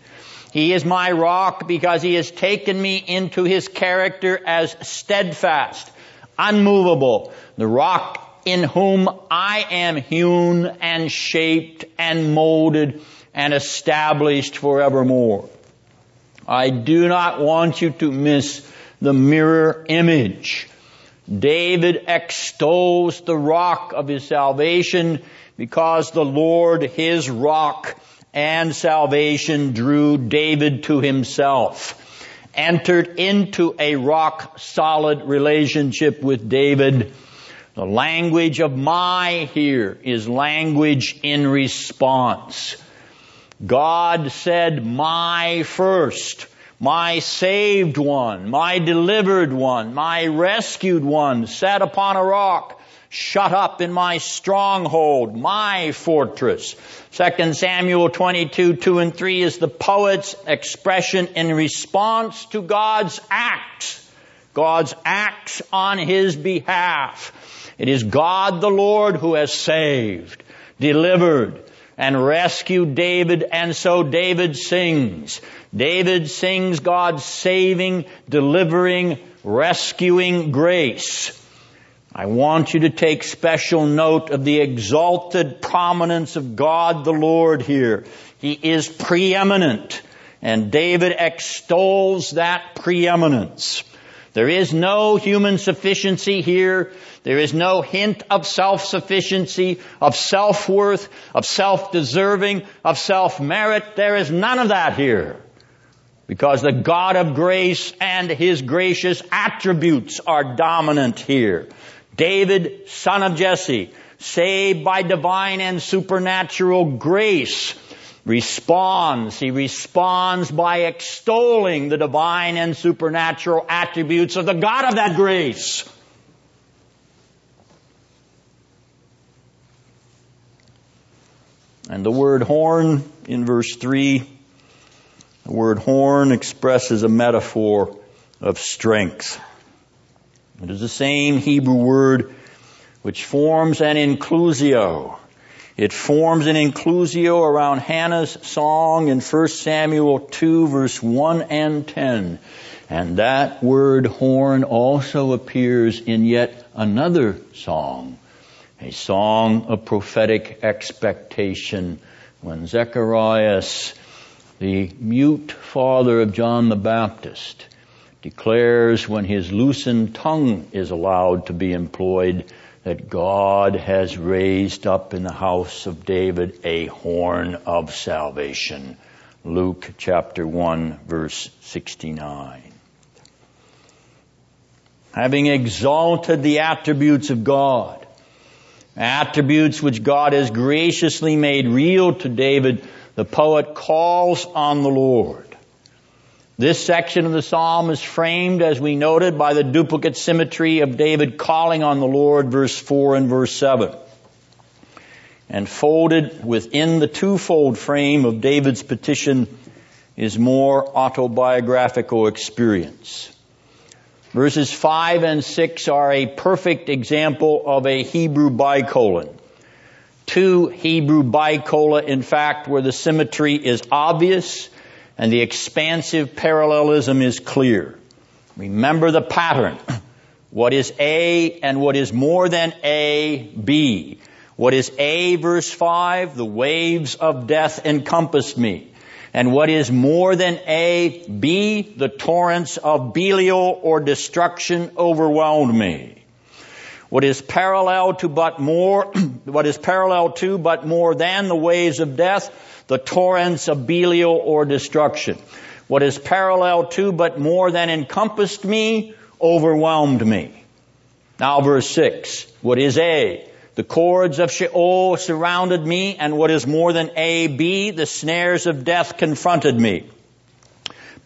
He is my rock because he has taken me into his character as steadfast, unmovable, the rock in whom I am hewn and shaped and molded and established forevermore. I do not want you to miss the mirror image David extols the rock of his salvation because the Lord, his rock and salvation drew David to himself, entered into a rock solid relationship with David. The language of my here is language in response. God said my first my saved one, my delivered one, my rescued one, sat upon a rock, shut up in my stronghold, my fortress. 2 Samuel 22, 2 and 3 is the poet's expression in response to God's acts. God's acts on his behalf. It is God the Lord who has saved, delivered, and rescued David, and so David sings. David sings God's saving, delivering, rescuing grace. I want you to take special note of the exalted prominence of God the Lord here. He is preeminent, and David extols that preeminence. There is no human sufficiency here. There is no hint of self-sufficiency, of self-worth, of self-deserving, of self-merit. There is none of that here. Because the God of grace and His gracious attributes are dominant here. David, son of Jesse, saved by divine and supernatural grace, responds. He responds by extolling the divine and supernatural attributes of the God of that grace. And the word horn in verse 3, the word horn expresses a metaphor of strength. It is the same Hebrew word which forms an inclusio. It forms an inclusio around Hannah's song in 1 Samuel 2 verse 1 and 10. And that word horn also appears in yet another song a song of prophetic expectation when Zacharias, the mute father of John the Baptist, declares when his loosened tongue is allowed to be employed that God has raised up in the house of David a horn of salvation. Luke chapter 1 verse 69. Having exalted the attributes of God, attributes which God has graciously made real to David, the poet calls on the Lord. This section of the psalm is framed, as we noted, by the duplicate symmetry of David calling on the Lord, verse 4 and verse 7. And folded within the twofold frame of David's petition is more autobiographical experience. Verses 5 and 6 are a perfect example of a Hebrew bicolon. Two Hebrew bicola, in fact, where the symmetry is obvious and the expansive parallelism is clear. Remember the pattern. What is A and what is more than A, B. What is A, verse 5? The waves of death encompassed me. And what is more than A, B, the torrents of Belial or destruction overwhelmed me. What is parallel to but more, what is parallel to but more than the waves of death, the torrents of Belial or destruction. What is parallel to but more than encompassed me, overwhelmed me. Now verse 6. What is A? The cords of Sheol surrounded me, and what is more than A, B, the snares of death confronted me.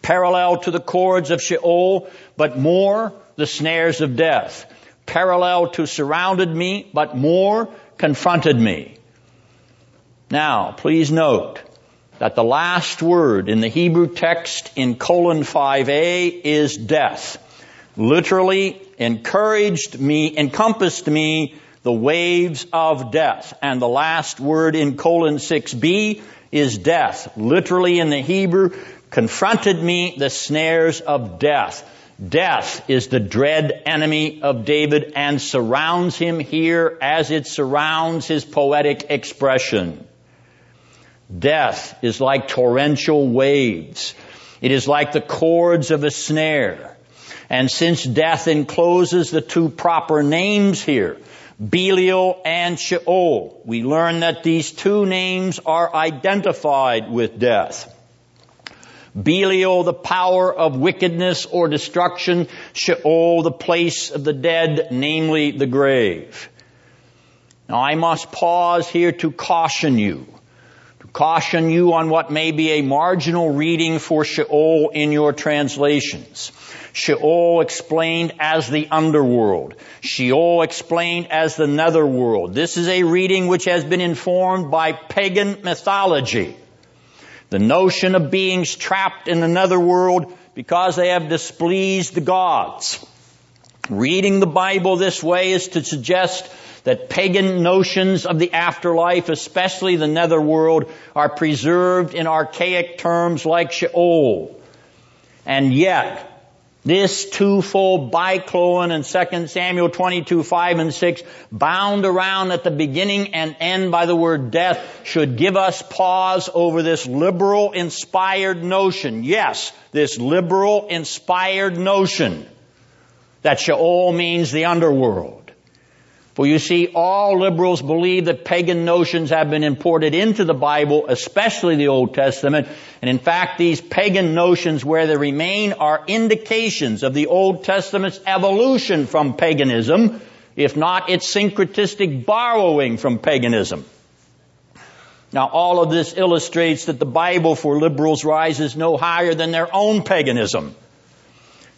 Parallel to the cords of Sheol, but more, the snares of death. Parallel to surrounded me, but more, confronted me. Now, please note that the last word in the Hebrew text in colon 5a is death. Literally encouraged me, encompassed me the waves of death. And the last word in colon 6b is death. Literally in the Hebrew, confronted me the snares of death. Death is the dread enemy of David and surrounds him here as it surrounds his poetic expression. Death is like torrential waves. It is like the cords of a snare. And since death encloses the two proper names here, Belial and Sheol, we learn that these two names are identified with death. Belial, the power of wickedness or destruction. Sheol, the place of the dead, namely the grave. Now I must pause here to caution you to caution you on what may be a marginal reading for Sheol in your translations. Sheol explained as the underworld. Sheol explained as the netherworld. This is a reading which has been informed by pagan mythology. The notion of beings trapped in the netherworld because they have displeased the gods. Reading the Bible this way is to suggest that pagan notions of the afterlife, especially the netherworld, are preserved in archaic terms like Sheol. And yet, this twofold bicolon in 2 Samuel 22, 5 and 6, bound around at the beginning and end by the word death, should give us pause over this liberal inspired notion. Yes, this liberal inspired notion that Sheol means the underworld. For you see, all liberals believe that pagan notions have been imported into the Bible, especially the Old Testament. And in fact, these pagan notions where they remain are indications of the Old Testament's evolution from paganism, if not its syncretistic borrowing from paganism. Now all of this illustrates that the Bible for liberals rises no higher than their own paganism.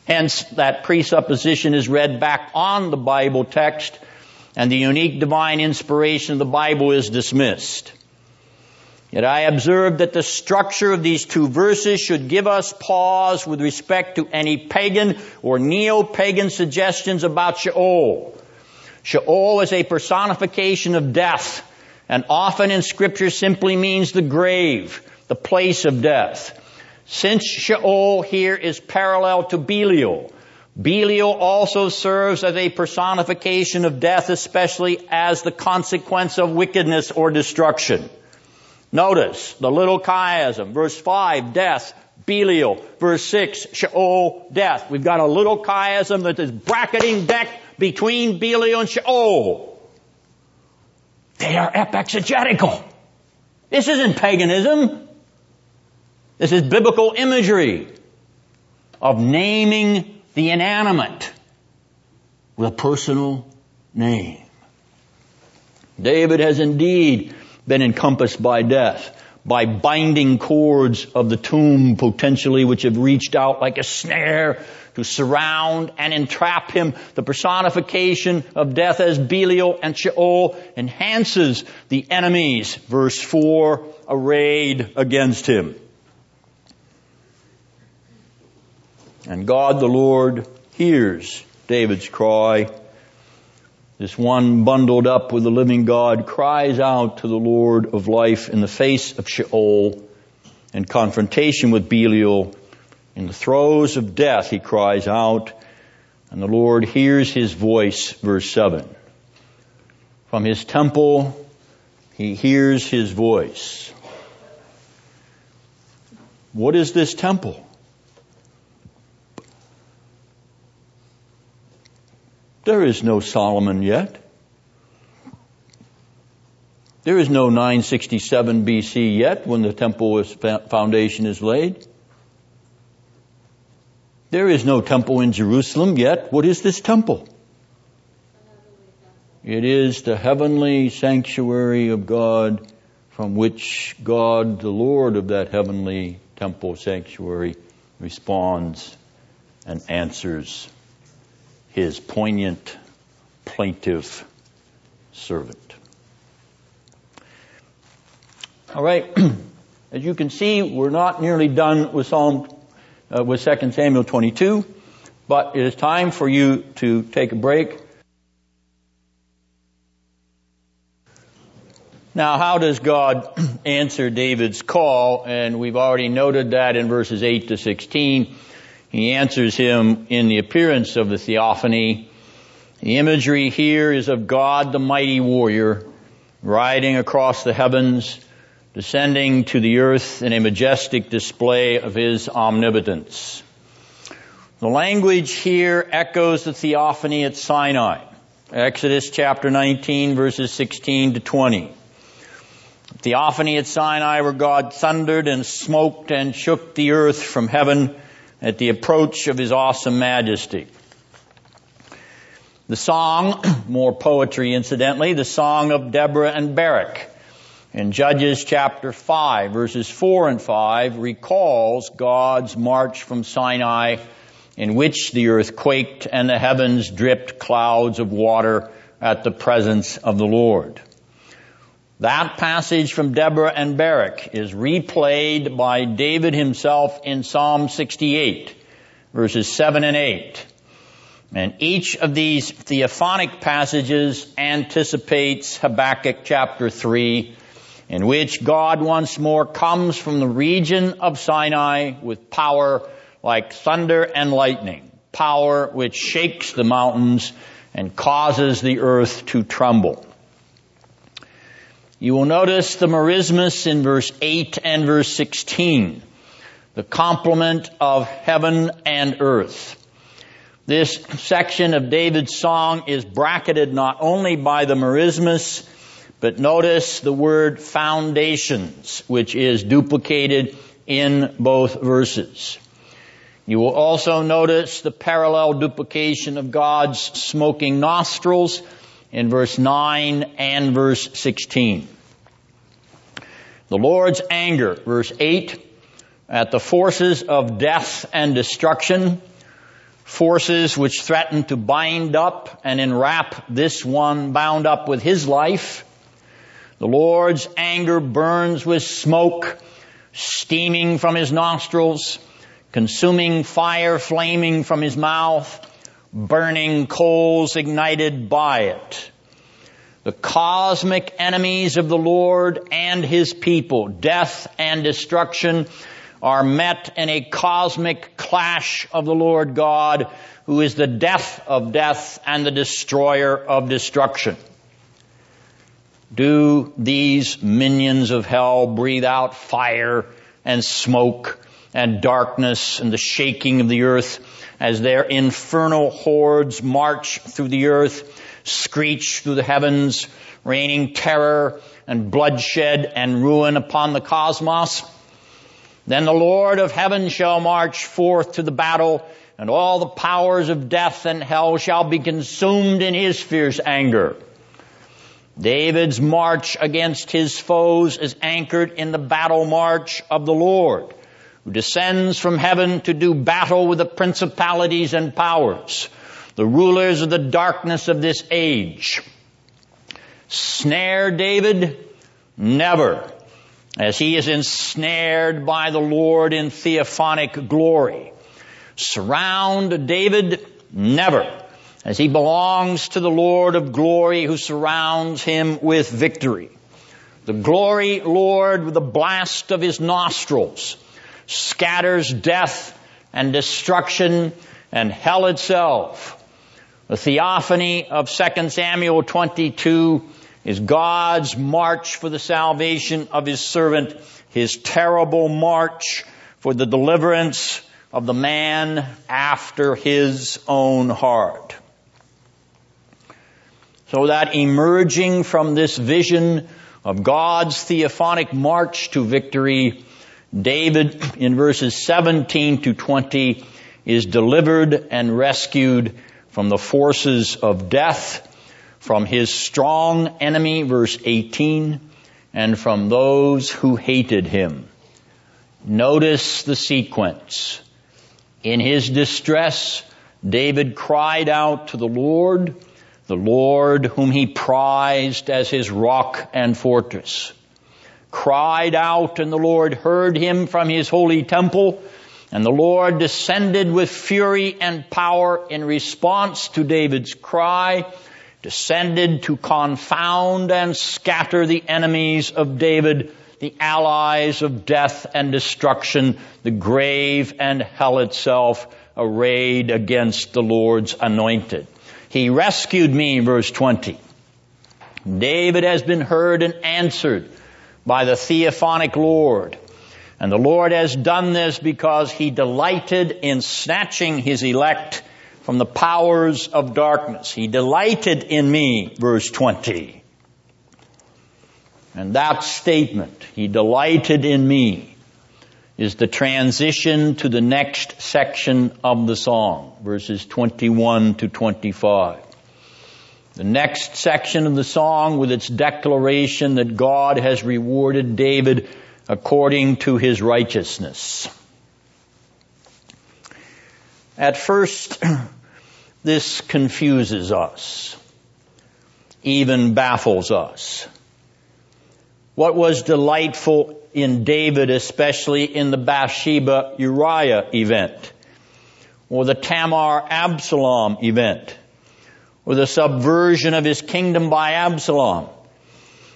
Hence, that presupposition is read back on the Bible text and the unique divine inspiration of the Bible is dismissed. Yet I observe that the structure of these two verses should give us pause with respect to any pagan or neo-pagan suggestions about Sheol. Sheol is a personification of death and often in scripture simply means the grave, the place of death. Since Sheol here is parallel to Belial, Belial also serves as a personification of death, especially as the consequence of wickedness or destruction. Notice the little chiasm. Verse 5, death. Belial. Verse 6, Sheol, death. We've got a little chiasm that is bracketing deck between Belial and Sheol. They are epexegetical. This isn't paganism. This is biblical imagery of naming the inanimate with a personal name. David has indeed been encompassed by death, by binding cords of the tomb potentially which have reached out like a snare to surround and entrap him. The personification of death as Belial and Sheol enhances the enemies, verse 4, arrayed against him. And God the Lord hears David's cry. This one bundled up with the living God cries out to the Lord of life in the face of Sheol in confrontation with Belial. In the throes of death, he cries out, and the Lord hears his voice, verse 7. From his temple, he hears his voice. What is this temple? There is no Solomon yet. There is no 967 BC yet when the temple foundation is laid. There is no temple in Jerusalem yet. What is this temple? It is the heavenly sanctuary of God from which God, the Lord of that heavenly temple sanctuary, responds and answers his poignant, plaintive servant. All right. As you can see, we're not nearly done with Psalm, uh, with 2 Samuel 22, but it is time for you to take a break. Now, how does God answer David's call? And we've already noted that in verses 8 to 16. He answers him in the appearance of the theophany. The imagery here is of God, the mighty warrior, riding across the heavens, descending to the earth in a majestic display of his omnipotence. The language here echoes the theophany at Sinai. Exodus chapter 19 verses 16 to 20. Theophany at Sinai where God thundered and smoked and shook the earth from heaven at the approach of his awesome majesty. The song, more poetry incidentally, the song of Deborah and Barak in Judges chapter 5 verses 4 and 5 recalls God's march from Sinai in which the earth quaked and the heavens dripped clouds of water at the presence of the Lord. That passage from Deborah and Barak is replayed by David himself in Psalm 68 verses 7 and 8. And each of these theophanic passages anticipates Habakkuk chapter 3 in which God once more comes from the region of Sinai with power like thunder and lightning, power which shakes the mountains and causes the earth to tremble. You will notice the merismus in verse 8 and verse 16, the complement of heaven and earth. This section of David's song is bracketed not only by the merismus, but notice the word foundations, which is duplicated in both verses. You will also notice the parallel duplication of God's smoking nostrils in verse 9 and verse 16. The Lord's anger, verse 8, at the forces of death and destruction, forces which threaten to bind up and enwrap this one bound up with his life, the Lord's anger burns with smoke, steaming from his nostrils, consuming fire flaming from his mouth, burning coals ignited by it. The cosmic enemies of the Lord and his people, death and destruction, are met in a cosmic clash of the Lord God, who is the death of death and the destroyer of destruction. Do these minions of hell breathe out fire and smoke and darkness and the shaking of the earth as their infernal hordes march through the earth, screech through the heavens, raining terror and bloodshed and ruin upon the cosmos? Then the Lord of heaven shall march forth to the battle and all the powers of death and hell shall be consumed in his fierce anger. David's march against his foes is anchored in the battle march of the Lord, who descends from heaven to do battle with the principalities and powers, the rulers of the darkness of this age. Snare David? Never, as he is ensnared by the Lord in theophanic glory. Surround David? Never. As he belongs to the Lord of glory who surrounds him with victory. The glory Lord with the blast of his nostrils scatters death and destruction and hell itself. The theophany of 2 Samuel 22 is God's march for the salvation of his servant, his terrible march for the deliverance of the man after his own heart. So that emerging from this vision of God's theophanic march to victory, David in verses 17 to 20 is delivered and rescued from the forces of death, from his strong enemy, verse 18, and from those who hated him. Notice the sequence. In his distress, David cried out to the Lord, the Lord whom he prized as his rock and fortress. Cried out and the Lord heard him from his holy temple and the Lord descended with fury and power in response to David's cry, descended to confound and scatter the enemies of David, the allies of death and destruction, the grave and hell itself arrayed against the Lord's anointed. He rescued me, verse 20. David has been heard and answered by the theophanic Lord. And the Lord has done this because he delighted in snatching his elect from the powers of darkness. He delighted in me, verse 20. And that statement, he delighted in me, is the transition to the next section of the song, verses 21 to 25. The next section of the song with its declaration that God has rewarded David according to his righteousness. At first, this confuses us, even baffles us. What was delightful in David, especially in the Bathsheba Uriah event, or the Tamar Absalom event, or the subversion of his kingdom by Absalom,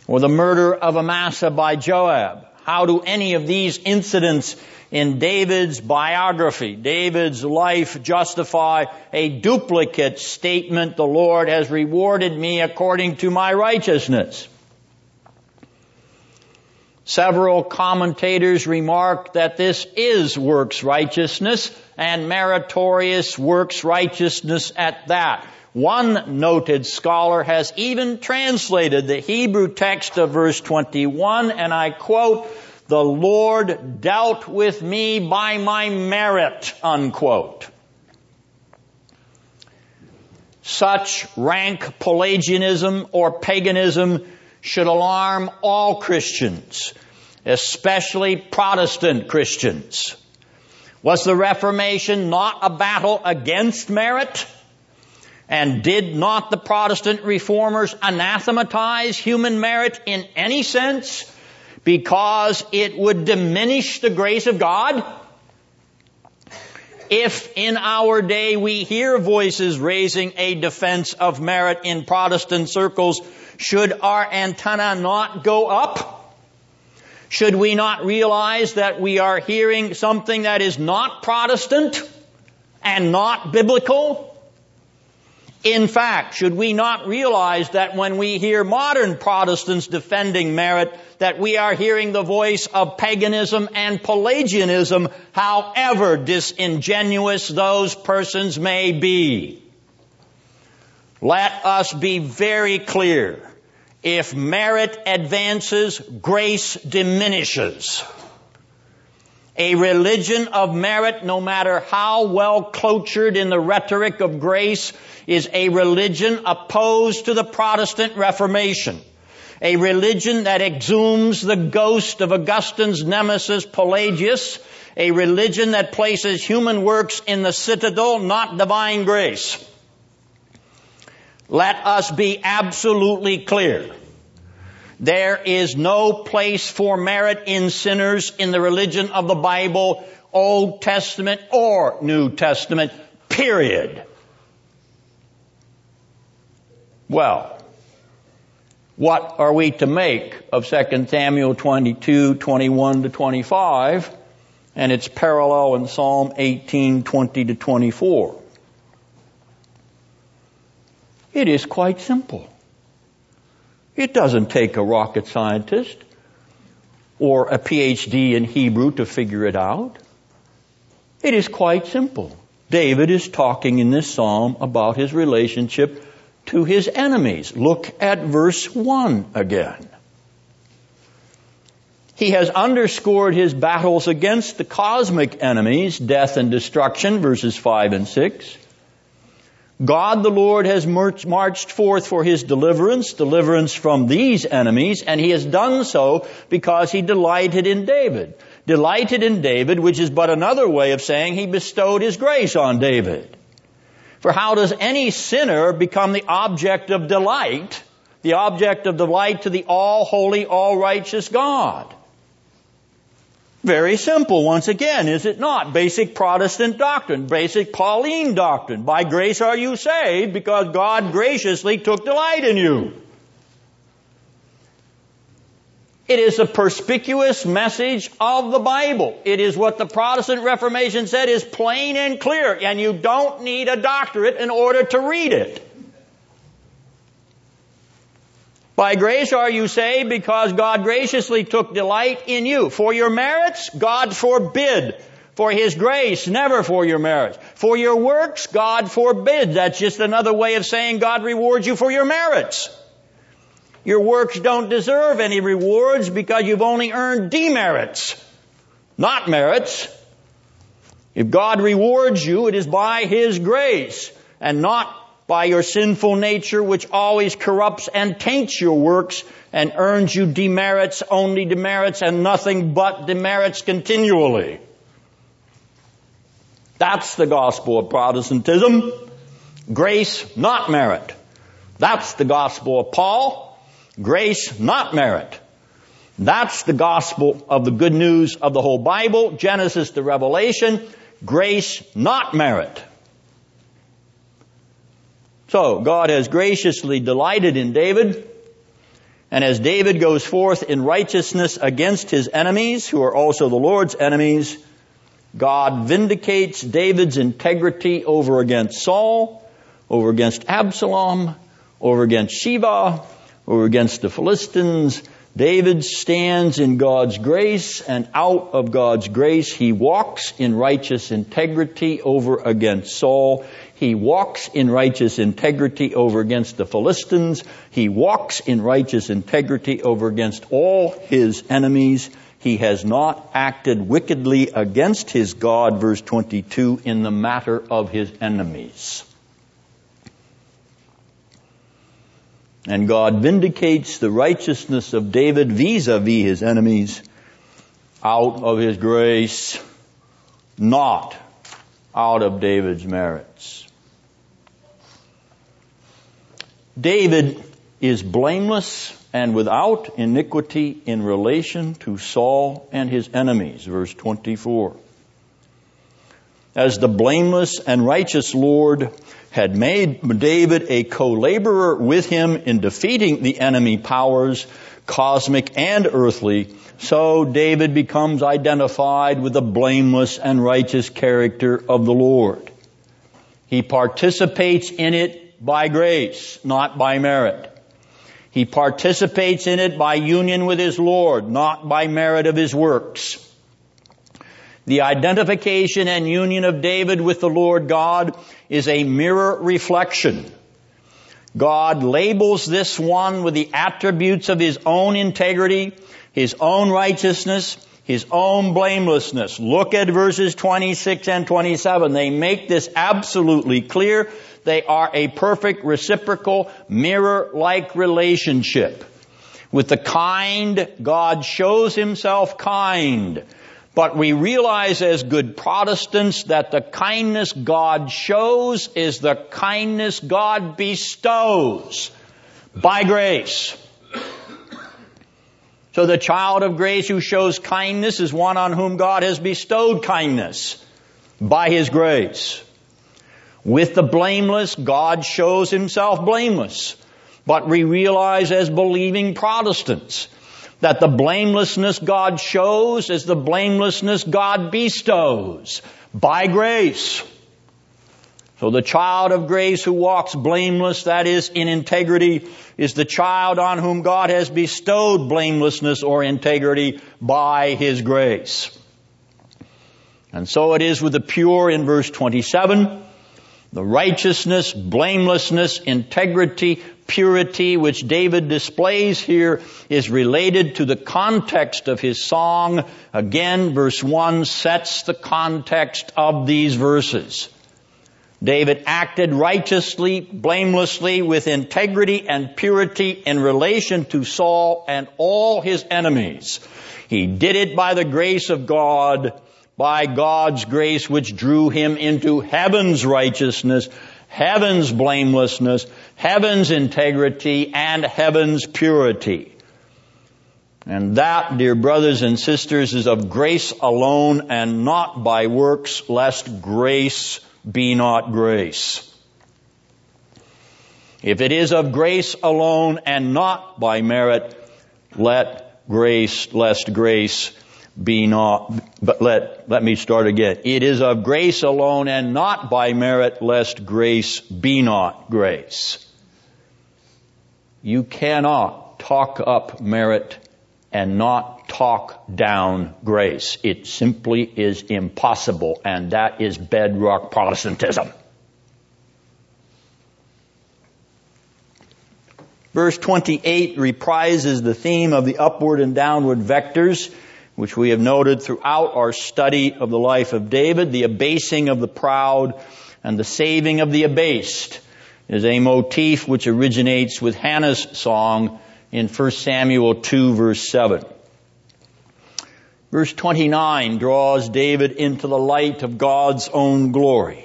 or the murder of Amasa by Joab, how do any of these incidents in David's biography, David's life justify a duplicate statement, the Lord has rewarded me according to my righteousness? Several commentators remark that this is works righteousness and meritorious works righteousness at that. One noted scholar has even translated the Hebrew text of verse 21 and I quote, the Lord dealt with me by my merit, unquote. Such rank Pelagianism or paganism should alarm all Christians, especially Protestant Christians. Was the Reformation not a battle against merit? And did not the Protestant reformers anathematize human merit in any sense because it would diminish the grace of God? If in our day we hear voices raising a defense of merit in Protestant circles, should our antenna not go up? Should we not realize that we are hearing something that is not Protestant and not biblical? In fact, should we not realize that when we hear modern Protestants defending merit, that we are hearing the voice of paganism and Pelagianism, however disingenuous those persons may be? Let us be very clear. If merit advances, grace diminishes. A religion of merit, no matter how well clotured in the rhetoric of grace, is a religion opposed to the Protestant Reformation. A religion that exhumes the ghost of Augustine's nemesis Pelagius. A religion that places human works in the citadel, not divine grace. Let us be absolutely clear. There is no place for merit in sinners in the religion of the Bible, Old Testament or New Testament, period. Well, what are we to make of 2 Samuel 22, 21 to 25 and its parallel in Psalm 18, 20 to 24? It is quite simple. It doesn't take a rocket scientist or a PhD in Hebrew to figure it out. It is quite simple. David is talking in this psalm about his relationship to his enemies. Look at verse 1 again. He has underscored his battles against the cosmic enemies, death and destruction, verses 5 and 6. God the Lord has marched forth for his deliverance, deliverance from these enemies, and he has done so because he delighted in David. Delighted in David, which is but another way of saying he bestowed his grace on David. For how does any sinner become the object of delight, the object of delight to the all holy, all righteous God? Very simple, once again, is it not? Basic Protestant doctrine, basic Pauline doctrine. By grace are you saved because God graciously took delight in you. It is a perspicuous message of the Bible. It is what the Protestant Reformation said is plain and clear, and you don't need a doctorate in order to read it. By grace are you saved because God graciously took delight in you. For your merits, God forbid. For His grace, never for your merits. For your works, God forbid. That's just another way of saying God rewards you for your merits. Your works don't deserve any rewards because you've only earned demerits, not merits. If God rewards you, it is by His grace and not by your sinful nature which always corrupts and taints your works and earns you demerits, only demerits and nothing but demerits continually. That's the gospel of Protestantism. Grace, not merit. That's the gospel of Paul. Grace, not merit. That's the gospel of the good news of the whole Bible, Genesis to Revelation. Grace, not merit. So, God has graciously delighted in David, and as David goes forth in righteousness against his enemies, who are also the Lord's enemies, God vindicates David's integrity over against Saul, over against Absalom, over against Sheba, over against the Philistines, David stands in God's grace and out of God's grace he walks in righteous integrity over against Saul. He walks in righteous integrity over against the Philistines. He walks in righteous integrity over against all his enemies. He has not acted wickedly against his God, verse 22, in the matter of his enemies. And God vindicates the righteousness of David vis-a-vis his enemies out of his grace, not out of David's merits. David is blameless and without iniquity in relation to Saul and his enemies, verse 24. As the blameless and righteous Lord had made David a co-laborer with him in defeating the enemy powers, cosmic and earthly, so David becomes identified with the blameless and righteous character of the Lord. He participates in it by grace, not by merit. He participates in it by union with his Lord, not by merit of his works. The identification and union of David with the Lord God is a mirror reflection. God labels this one with the attributes of his own integrity, his own righteousness, his own blamelessness. Look at verses 26 and 27. They make this absolutely clear. They are a perfect reciprocal mirror-like relationship. With the kind, God shows himself kind. But we realize as good Protestants that the kindness God shows is the kindness God bestows by grace. So the child of grace who shows kindness is one on whom God has bestowed kindness by His grace. With the blameless, God shows Himself blameless. but we realize as believing Protestants that the blamelessness God shows is the blamelessness God bestows by grace. So the child of grace who walks blameless, that is in integrity, is the child on whom God has bestowed blamelessness or integrity by His grace. And so it is with the pure in verse 27. The righteousness, blamelessness, integrity, purity which David displays here is related to the context of his song. Again, verse 1 sets the context of these verses. David acted righteously, blamelessly, with integrity and purity in relation to Saul and all his enemies. He did it by the grace of God, by God's grace which drew him into heaven's righteousness, heaven's blamelessness, heaven's integrity, and heaven's purity. And that, dear brothers and sisters, is of grace alone and not by works, lest grace be not grace. If it is of grace alone and not by merit, let grace, lest grace be not, but let, let me start again. It is of grace alone and not by merit, lest grace be not grace. You cannot talk up merit and not talk down grace. It simply is impossible, and that is bedrock Protestantism. Verse 28 reprises the theme of the upward and downward vectors, which we have noted throughout our study of the life of David. The abasing of the proud and the saving of the abased is a motif which originates with Hannah's song in 1 Samuel 2 verse 7. Verse 29 draws David into the light of God's own glory.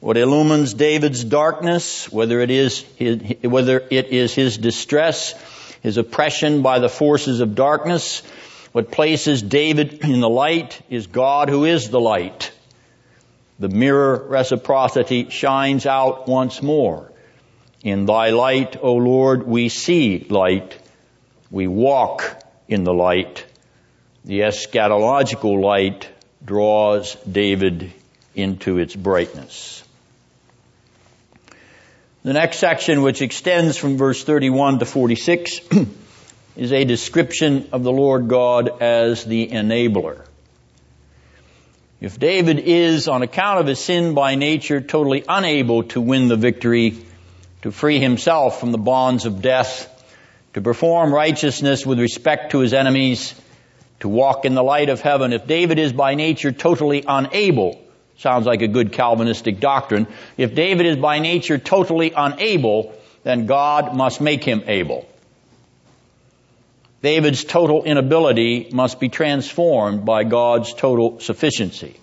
What illumines David's darkness, whether it is his, whether it is his distress, his oppression by the forces of darkness, what places David in the light is God who is the light. The mirror reciprocity shines out once more. In thy light, O Lord, we see light. We walk in the light. The eschatological light draws David into its brightness. The next section, which extends from verse 31 to 46, is a description of the Lord God as the enabler. If David is, on account of his sin by nature, totally unable to win the victory, to free himself from the bonds of death, to perform righteousness with respect to his enemies, to walk in the light of heaven. If David is by nature totally unable, sounds like a good Calvinistic doctrine, if David is by nature totally unable, then God must make him able. David's total inability must be transformed by God's total sufficiency.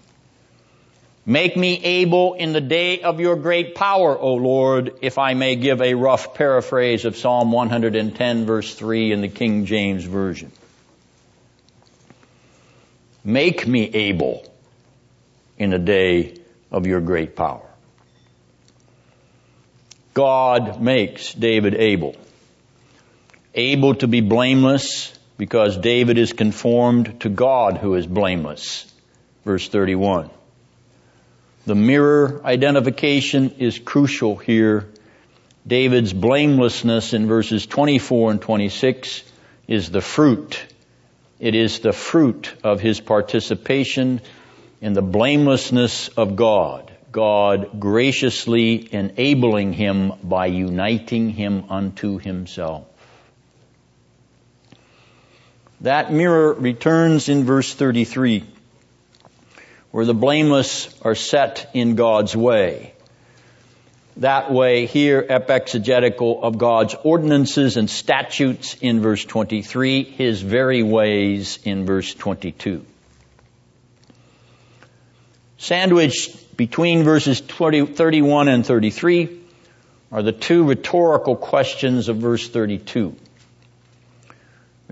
Make me able in the day of your great power, O Lord, if I may give a rough paraphrase of Psalm 110 verse 3 in the King James Version. Make me able in the day of your great power. God makes David able. Able to be blameless because David is conformed to God who is blameless. Verse 31. The mirror identification is crucial here. David's blamelessness in verses 24 and 26 is the fruit. It is the fruit of his participation in the blamelessness of God. God graciously enabling him by uniting him unto himself. That mirror returns in verse 33 where the blameless are set in God's way. That way here, epexegetical of God's ordinances and statutes in verse 23, His very ways in verse 22. Sandwiched between verses 20, 31 and 33 are the two rhetorical questions of verse 32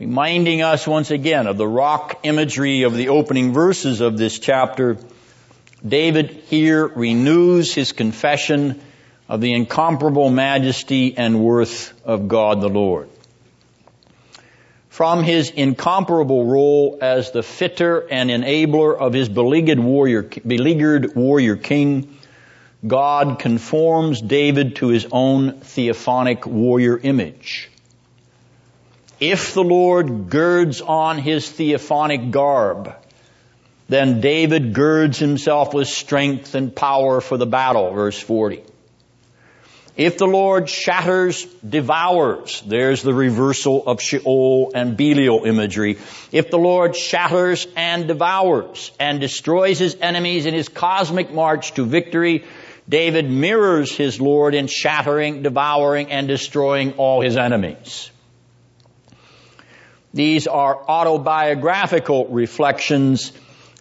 reminding us once again of the rock imagery of the opening verses of this chapter. David here renews his confession of the incomparable majesty and worth of God the Lord. From his incomparable role as the fitter and enabler of his beleaguered warrior, beleaguered warrior king, God conforms David to his own theophanic warrior image. If the Lord girds on his theophanic garb, then David girds himself with strength and power for the battle, verse 40. If the Lord shatters, devours, there's the reversal of Sheol and Belial imagery. If the Lord shatters and devours and destroys his enemies in his cosmic march to victory, David mirrors his Lord in shattering, devouring, and destroying all his enemies. These are autobiographical reflections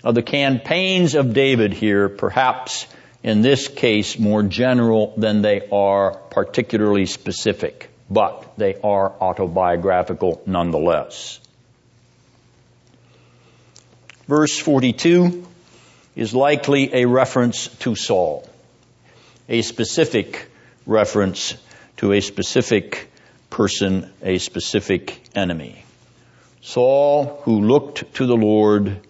of the campaigns of David here, perhaps in this case more general than they are particularly specific, but they are autobiographical nonetheless. Verse 42 is likely a reference to Saul, a specific reference to a specific person, a specific enemy. Saul, who looked to the Lord,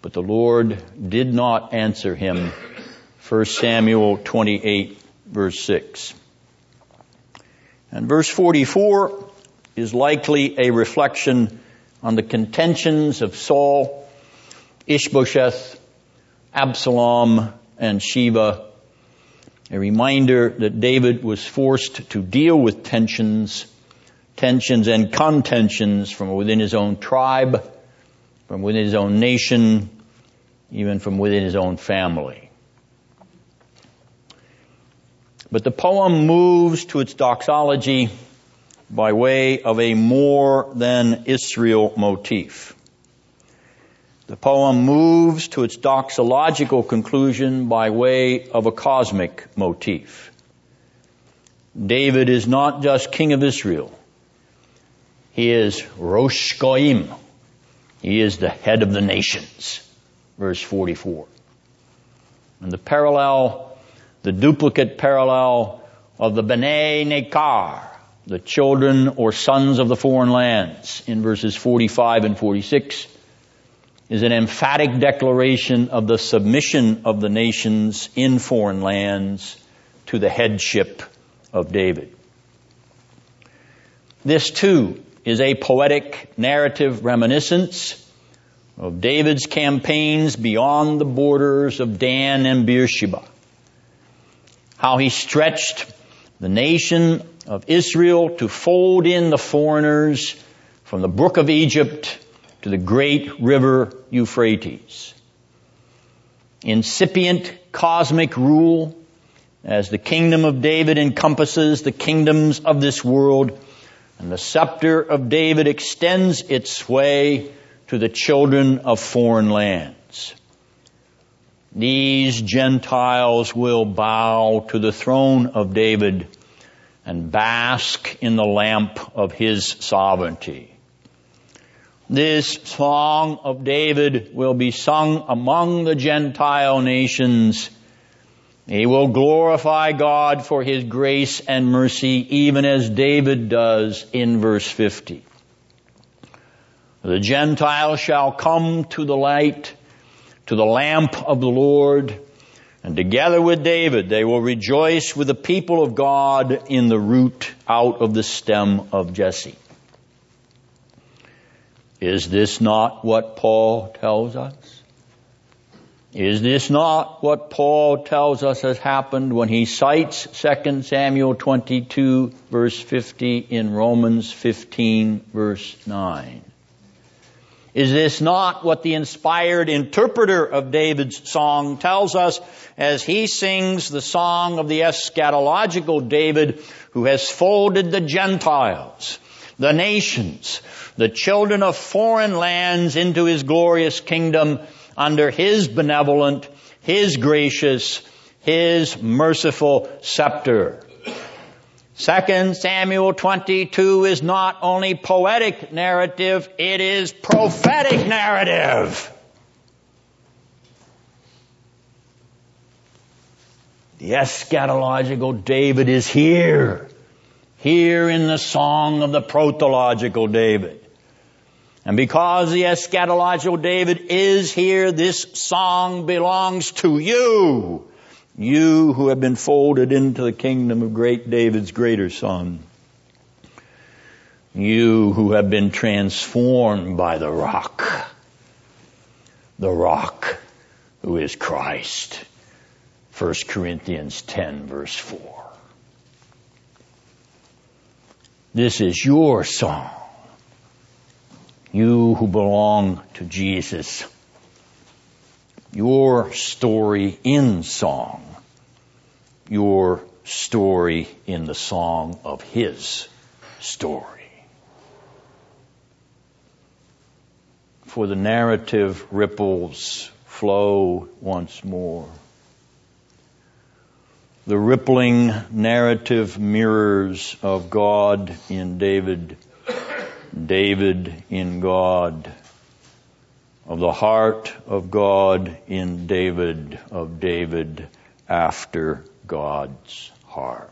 but the Lord did not answer him. 1 Samuel 28 verse 6. And verse 44 is likely a reflection on the contentions of Saul, Ishbosheth, Absalom, and Sheba. A reminder that David was forced to deal with tensions tensions and contentions from within his own tribe, from within his own nation, even from within his own family. But the poem moves to its doxology by way of a more than Israel motif. The poem moves to its doxological conclusion by way of a cosmic motif. David is not just king of Israel. He is Rosh Goim. He is the head of the nations. Verse 44. And the parallel, the duplicate parallel of the B'nai Nekar, the children or sons of the foreign lands in verses 45 and 46 is an emphatic declaration of the submission of the nations in foreign lands to the headship of David. This too is a poetic narrative reminiscence of David's campaigns beyond the borders of Dan and Beersheba. How he stretched the nation of Israel to fold in the foreigners from the brook of Egypt to the great river Euphrates. Incipient cosmic rule as the kingdom of David encompasses the kingdoms of this world and the scepter of David extends its sway to the children of foreign lands. These Gentiles will bow to the throne of David and bask in the lamp of his sovereignty. This song of David will be sung among the Gentile nations he will glorify God for His grace and mercy even as David does in verse 50. The Gentiles shall come to the light, to the lamp of the Lord, and together with David they will rejoice with the people of God in the root out of the stem of Jesse. Is this not what Paul tells us? Is this not what Paul tells us has happened when he cites 2 Samuel 22 verse 50 in Romans 15 verse 9? Is this not what the inspired interpreter of David's song tells us as he sings the song of the eschatological David who has folded the Gentiles, the nations, the children of foreign lands into his glorious kingdom under His benevolent, His gracious, His merciful scepter. Second Samuel 22 is not only poetic narrative, it is prophetic narrative. The eschatological David is here. Here in the song of the protological David. And because the eschatological David is here, this song belongs to you. You who have been folded into the kingdom of great David's greater son. You who have been transformed by the rock. The rock who is Christ. 1 Corinthians 10 verse 4. This is your song. You who belong to Jesus. Your story in song. Your story in the song of His story. For the narrative ripples flow once more. The rippling narrative mirrors of God in David, David in God, of the heart of God in David, of David after God's heart.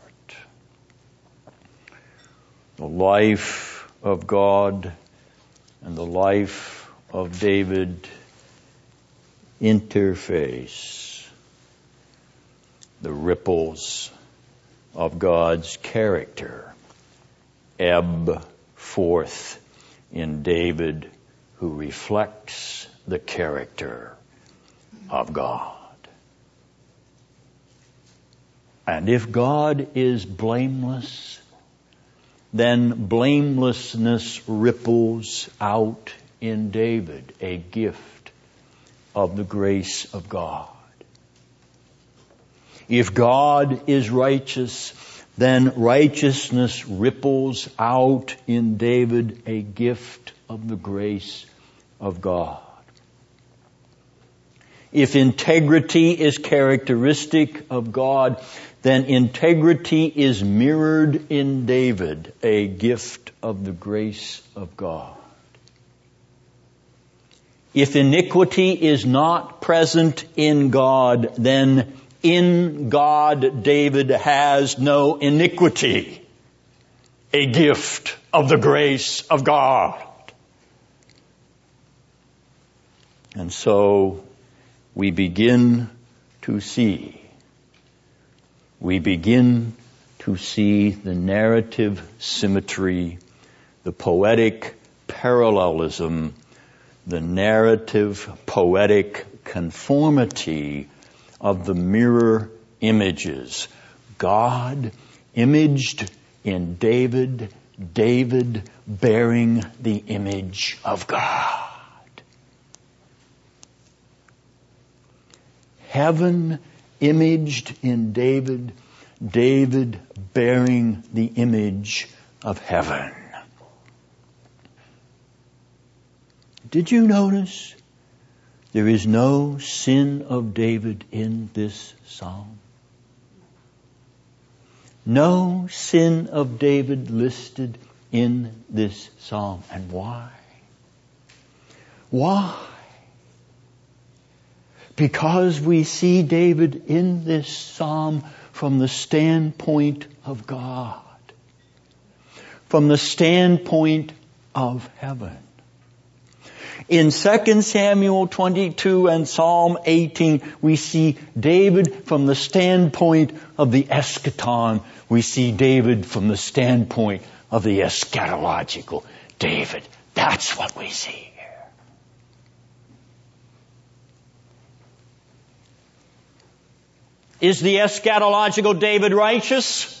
The life of God and the life of David interface the ripples of God's character ebb forth in David who reflects the character of God. And if God is blameless, then blamelessness ripples out in David, a gift of the grace of God. If God is righteous, then righteousness ripples out in David a gift of the grace of God. If integrity is characteristic of God, then integrity is mirrored in David, a gift of the grace of God. If iniquity is not present in God, then in God David has no iniquity, a gift of the grace of God. And so we begin to see, we begin to see the narrative symmetry, the poetic parallelism, the narrative poetic conformity of the mirror images. God imaged in David, David bearing the image of God. Heaven imaged in David, David bearing the image of heaven. Did you notice there is no sin of David in this psalm? No sin of David listed in this psalm. And why? Why? Because we see David in this psalm from the standpoint of God. From the standpoint of heaven. In 2 Samuel 22 and Psalm 18, we see David from the standpoint of the eschaton. We see David from the standpoint of the eschatological David. That's what we see here. Is the eschatological David righteous?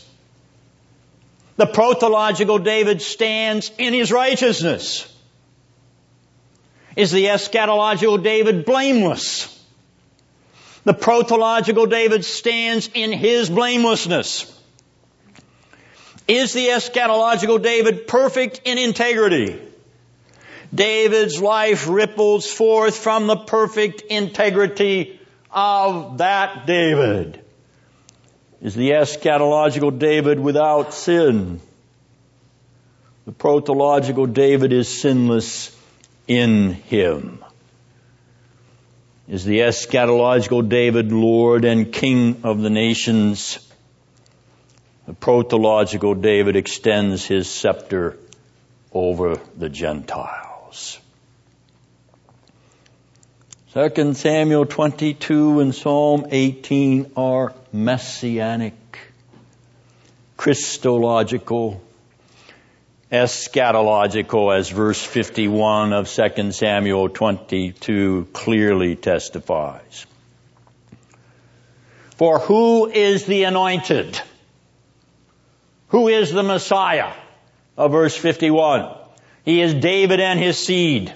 The protological David stands in his righteousness. Is the eschatological David blameless? The protological David stands in his blamelessness. Is the eschatological David perfect in integrity? David's life ripples forth from the perfect integrity of that David. Is the eschatological David without sin? The protological David is sinless in him. is the eschatological David, Lord and King of the nations. The protological David extends his scepter over the Gentiles. 2 Samuel 22 and Psalm 18 are messianic, Christological, eschatological as verse 51 of 2 Samuel 22 clearly testifies. For who is the anointed? Who is the Messiah? Of verse 51. He is David and his seed.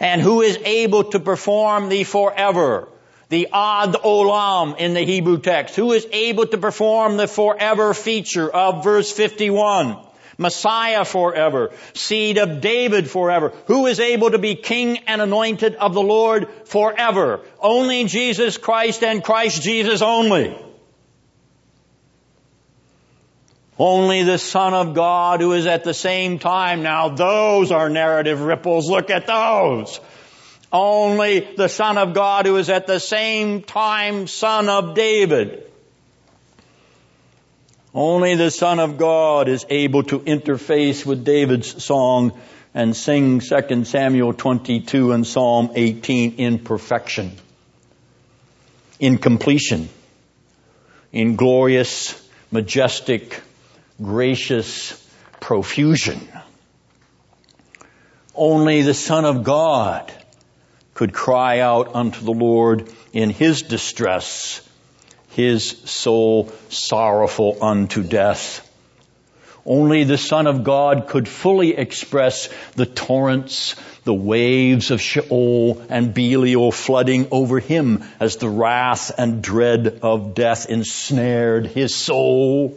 And who is able to perform the forever, the ad olam in the Hebrew text? Who is able to perform the forever feature of verse 51? Messiah forever, seed of David forever. Who is able to be king and anointed of the Lord forever? Only Jesus Christ and Christ Jesus only. Only the Son of God who is at the same time. Now those are narrative ripples. Look at those. Only the Son of God who is at the same time Son of David. Only the Son of God is able to interface with David's song and sing 2 Samuel 22 and Psalm 18 in perfection, in completion, in glorious, majestic, gracious profusion. Only the Son of God could cry out unto the Lord in his distress, his soul sorrowful unto death. Only the Son of God could fully express the torrents, the waves of Sheol and Belial flooding over him as the wrath and dread of death ensnared his soul.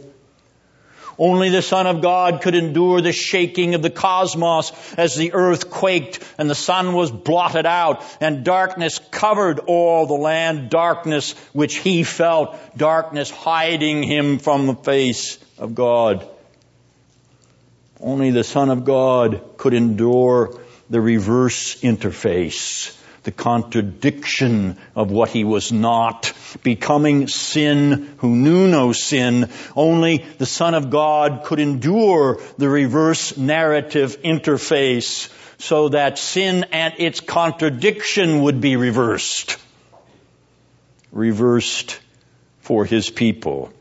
Only the Son of God could endure the shaking of the cosmos as the earth quaked and the sun was blotted out and darkness covered all the land, darkness which he felt, darkness hiding him from the face of God. Only the Son of God could endure the reverse interface the contradiction of what he was not, becoming sin who knew no sin. Only the Son of God could endure the reverse narrative interface so that sin and its contradiction would be reversed. Reversed for his people.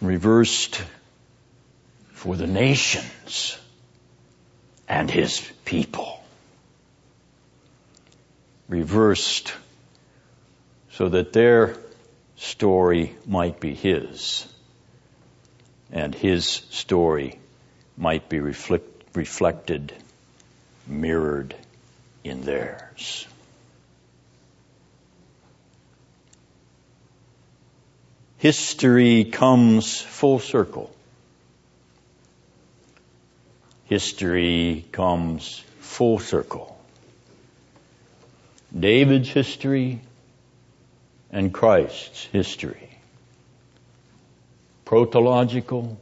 Reversed for the nations and his people reversed so that their story might be his and his story might be reflect, reflected, mirrored in theirs. History comes full circle. History comes full circle. David's history and Christ's history. Protological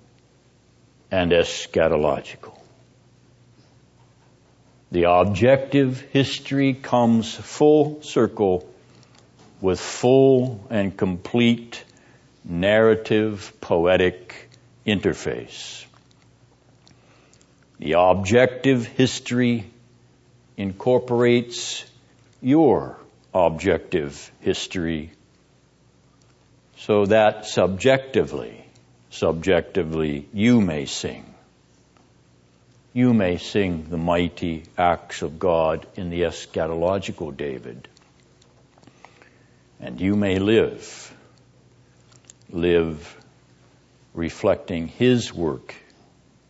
and eschatological. The objective history comes full circle with full and complete narrative poetic interface. The objective history incorporates your objective history so that subjectively, subjectively you may sing. You may sing the mighty acts of God in the eschatological David. And you may live, live reflecting His work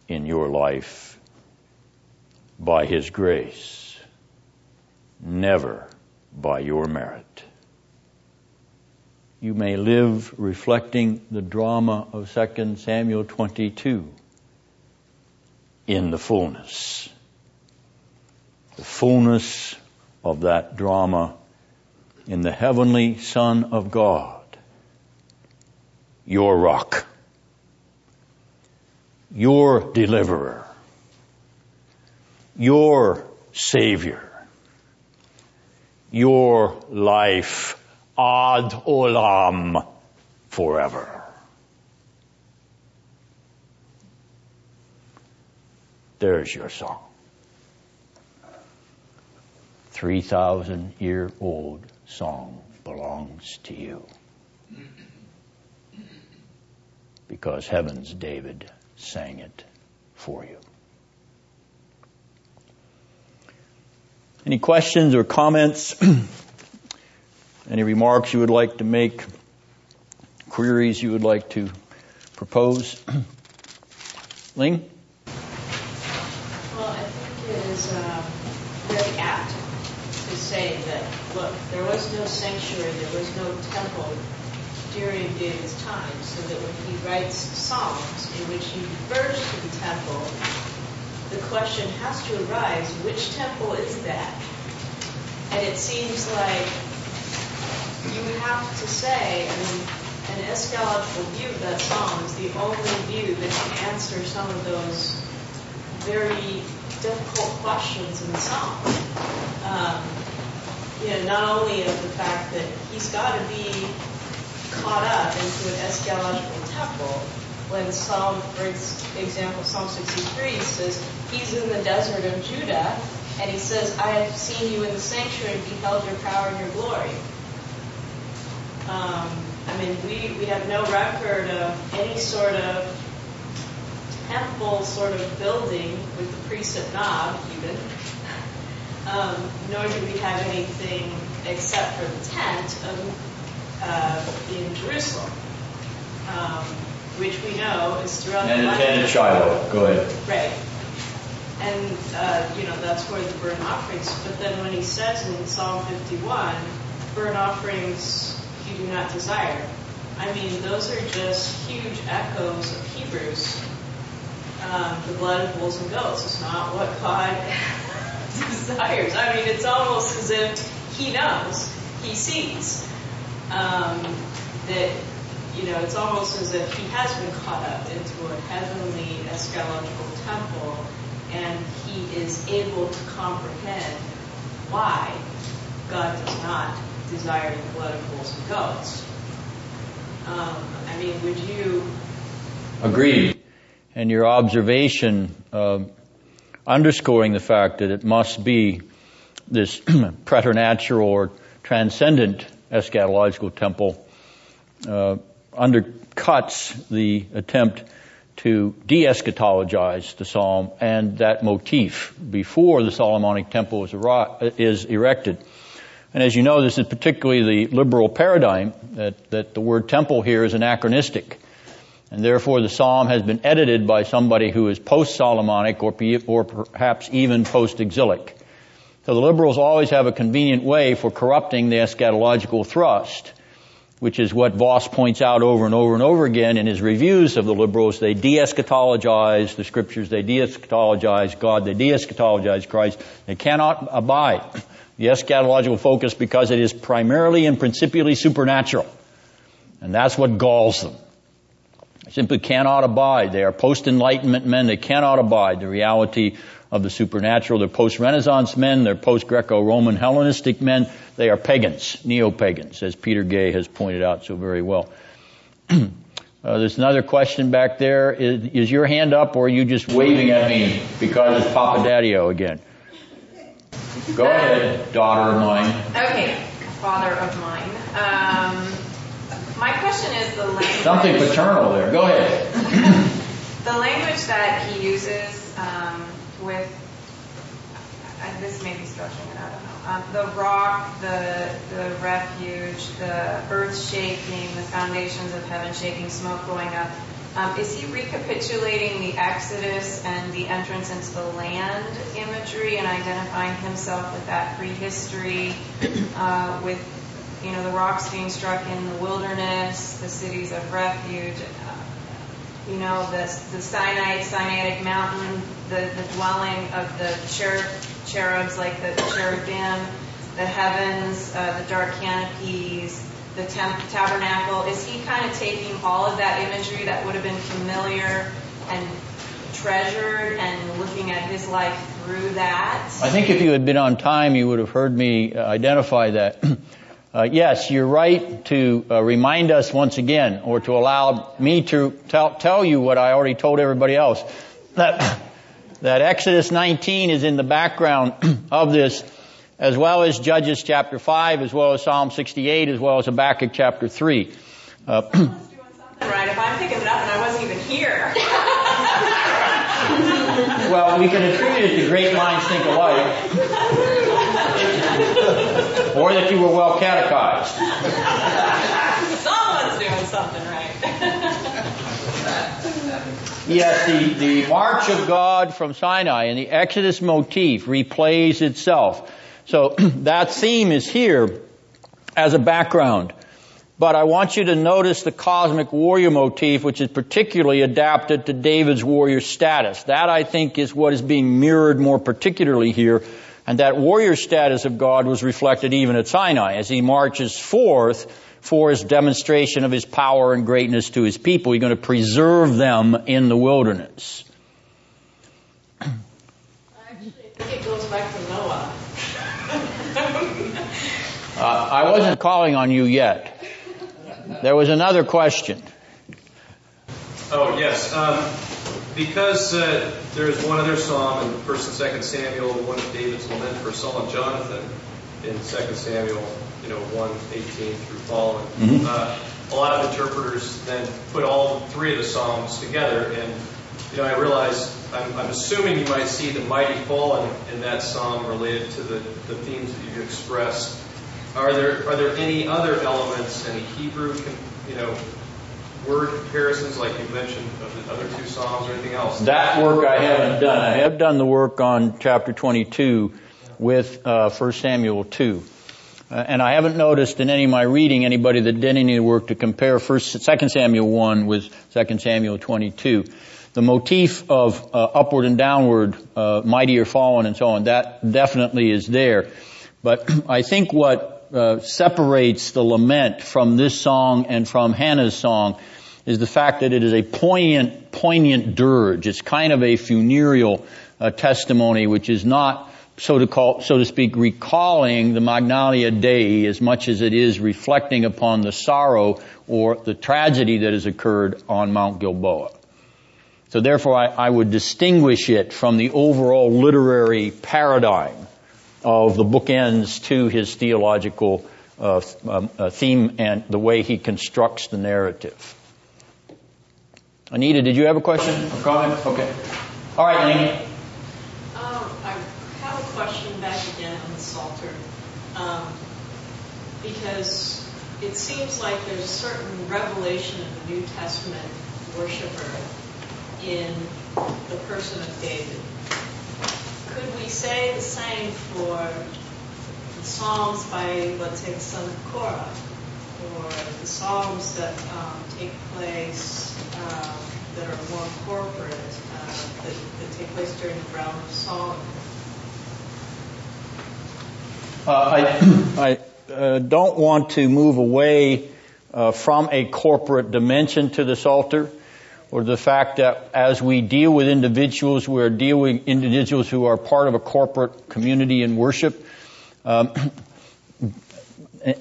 in your life by His grace never by your merit. You may live reflecting the drama of 2 Samuel 22 in the fullness. The fullness of that drama in the heavenly Son of God, your rock, your deliverer, your Savior your life ad olam forever. There's your song. 3,000 year old song belongs to you. Because heaven's David sang it for you. Any questions or comments? Any remarks you would like to make? Queries you would like to propose? Ling? Well, I think it is uh, very apt to say that, look, there was no sanctuary, there was no temple during David's time, so that when he writes songs in which he refers to the temple, the question has to arise, which temple is that? And it seems like you have to say, an eschatological view of that psalm is the only view that can answer some of those very difficult questions in the psalm. Um, not only of the fact that he's got to be caught up into an eschatological temple, when Psalm, for example, Psalm 63 says, He's in the desert of Judah, and he says, I have seen you in the sanctuary beheld your power and your glory. Um, I mean, we, we have no record of any sort of temple sort of building with the priest at Nob, even. Um, nor do we have anything except for the tent of, uh, in Jerusalem, um, which we know is throughout And the the tent at Shiloh. Go ahead. Right. And, uh, you know, that's where the burnt offerings, but then when he says in Psalm 51, burnt offerings you do not desire. I mean, those are just huge echoes of Hebrews. Um, the blood of bulls and goats is not what God desires. I mean, it's almost as if he knows, he sees um, that, you know, it's almost as if he has been caught up into a heavenly eschatological temple and he is able to comprehend why God does not desire the blood of bulls and goats. Um, I mean, would you? Agreed. And your observation uh, underscoring the fact that it must be this preternatural or transcendent eschatological temple uh, undercuts the attempt to de-eschatologize the psalm and that motif before the Solomonic temple is, is erected. And as you know, this is particularly the liberal paradigm that, that the word temple here is anachronistic. And therefore the psalm has been edited by somebody who is post-Solomonic or, or perhaps even post-exilic. So the liberals always have a convenient way for corrupting the eschatological thrust, which is what Vos points out over and over and over again in his reviews of the liberals. They de-eschatologize the scriptures, they de-eschatologize God, they de-eschatologize Christ. They cannot abide the eschatological focus because it is primarily and principally supernatural. And that's what galls them. They simply cannot abide. They are post-enlightenment men. They cannot abide the reality of the supernatural. They're post-Renaissance men. They're post-Greco-Roman Hellenistic men. They are pagans, neo-pagans, as Peter Gay has pointed out so very well. uh, there's another question back there. Is, is, your hand up or are you just waving at me because it's Papa Daddio again? Go ahead, daughter of mine. Okay, father of mine. Um, my question is the language. Something paternal there. Go ahead. the language that he uses um, with uh, this may be stretching it. I don't know. Um, the rock, the the refuge, the earth shaking, the foundations of heaven shaking, smoke going up. Um, is he recapitulating the Exodus and the entrance into the land imagery and identifying himself with that prehistory, uh, with you know the rocks being struck in the wilderness, the cities of refuge, you know the Sinai Sinaitic mountain, the, dwelling of the cherub, cherubs like the cherubim, the heavens, uh, the dark canopies the tabernacle? Is he kind of taking all of that imagery that would have been familiar and treasured and looking at his life through that. I think if you had been on time, you would have heard me uh, identify that. Uh, yes, you're right to uh, remind us once again, or to allow me to tell, tell you what I already told everybody else. That, that Exodus 19 is in the background of this, as well as Judges chapter 5, as well as Psalm 68, as well as Habakkuk chapter 3. Uh, right, if I'm picking it up and I wasn't even here. well, we can attribute it to great minds think alike or that you were well catechized. Someone's doing something right. yes, the, the march of God from Sinai and the Exodus motif replays itself. So that theme is here as a background. But I want you to notice the cosmic warrior motif, which is particularly adapted to David's warrior status. That I think is what is being mirrored more particularly here and that warrior status of God was reflected even at Sinai as he marches forth for his demonstration of his power and greatness to his people. He's going to preserve them in the wilderness. Actually, I think it goes back to Noah. uh, I wasn't calling on you yet. There was another question. Oh, yes. Um, because uh, there's one other psalm in First and Second Samuel, one of David's lament for Saul and Jonathan in Second Samuel, you know, one eighteen through following. Mm-hmm. Uh, a lot of interpreters then put all three of the psalms together, and you know, I realize I'm, I'm assuming you might see the mighty fallen in that psalm related to the, the themes that you expressed. Are there are there any other elements, any Hebrew, you know, word comparisons like you mentioned of the other two Psalms or anything else? That work I haven't done. I have done the work on chapter 22 with uh, 1 Samuel 2. Uh, and I haven't noticed in any of my reading anybody that did any work to compare first, 2 Samuel 1 with 2 Samuel 22. The motif of uh, upward and downward, uh, mightier fallen and so on, that definitely is there. But I think what uh, separates the lament from this song and from Hannah's song is the fact that it is a poignant, poignant dirge. It's kind of a funereal uh, testimony, which is not, so to call, so to speak, recalling the Magnalia Dei as much as it is reflecting upon the sorrow or the tragedy that has occurred on Mount Gilboa. So therefore, I, I would distinguish it from the overall literary paradigm of the bookends to his theological uh, um, uh, theme and the way he constructs the narrative. Anita, did you have a question or comment? Okay. All right, Laney. Um, I have a question back again on the Psalter. Um, because it seems like there's a certain revelation of the New Testament worshiper in the person of David. Could we say the same for the Psalms by, let's say, the son of Korah, or the Psalms that um, take place um, that are more corporate, uh, that, that, take place during the realm of Solomon? Uh, I, I uh, don't want to move away uh, from a corporate dimension to this Psalter, or the fact that as we deal with individuals, we're dealing with individuals who are part of a corporate community in worship. Um,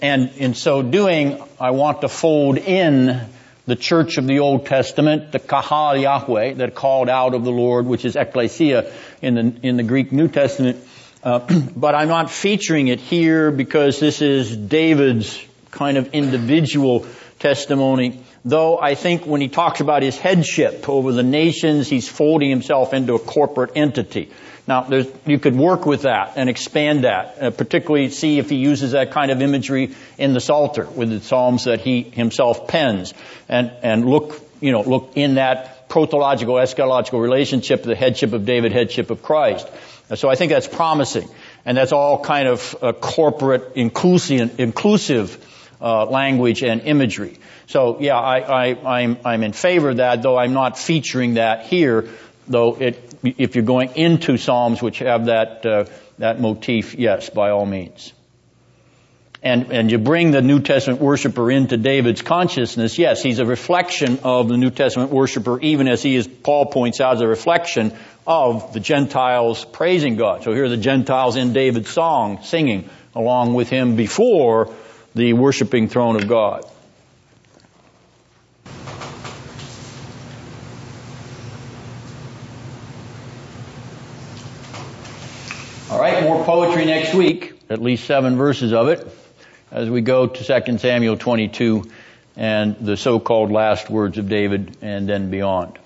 and in so doing, I want to fold in the church of the Old Testament, the Kahal Yahweh, that called out of the Lord, which is ecclesia in the, in the Greek New Testament. Uh, but I'm not featuring it here because this is David's kind of individual testimony. Though I think when he talks about his headship over the nations, he's folding himself into a corporate entity. Now, you could work with that and expand that, uh, particularly see if he uses that kind of imagery in the Psalter with the Psalms that he himself pens, and and look, you know, look in that protological, eschatological relationship, the headship of David, headship of Christ. Uh, so I think that's promising, and that's all kind of uh, corporate, inclusive, inclusive uh, language and imagery. So yeah, I, I, I'm I'm in favor of that, though I'm not featuring that here though it, if you're going into Psalms which have that, uh, that motif, yes, by all means. and, and you bring the New Testament worshiper into David's consciousness, yes, he's a reflection of the New Testament worshiper, even as he is, Paul points out, as a reflection of the Gentiles praising God. So here are the Gentiles in David's song singing along with him before the worshiping throne of God. All right, more poetry next week, at least seven verses of it, as we go to 2 Samuel 22 and the so-called last words of David and then beyond.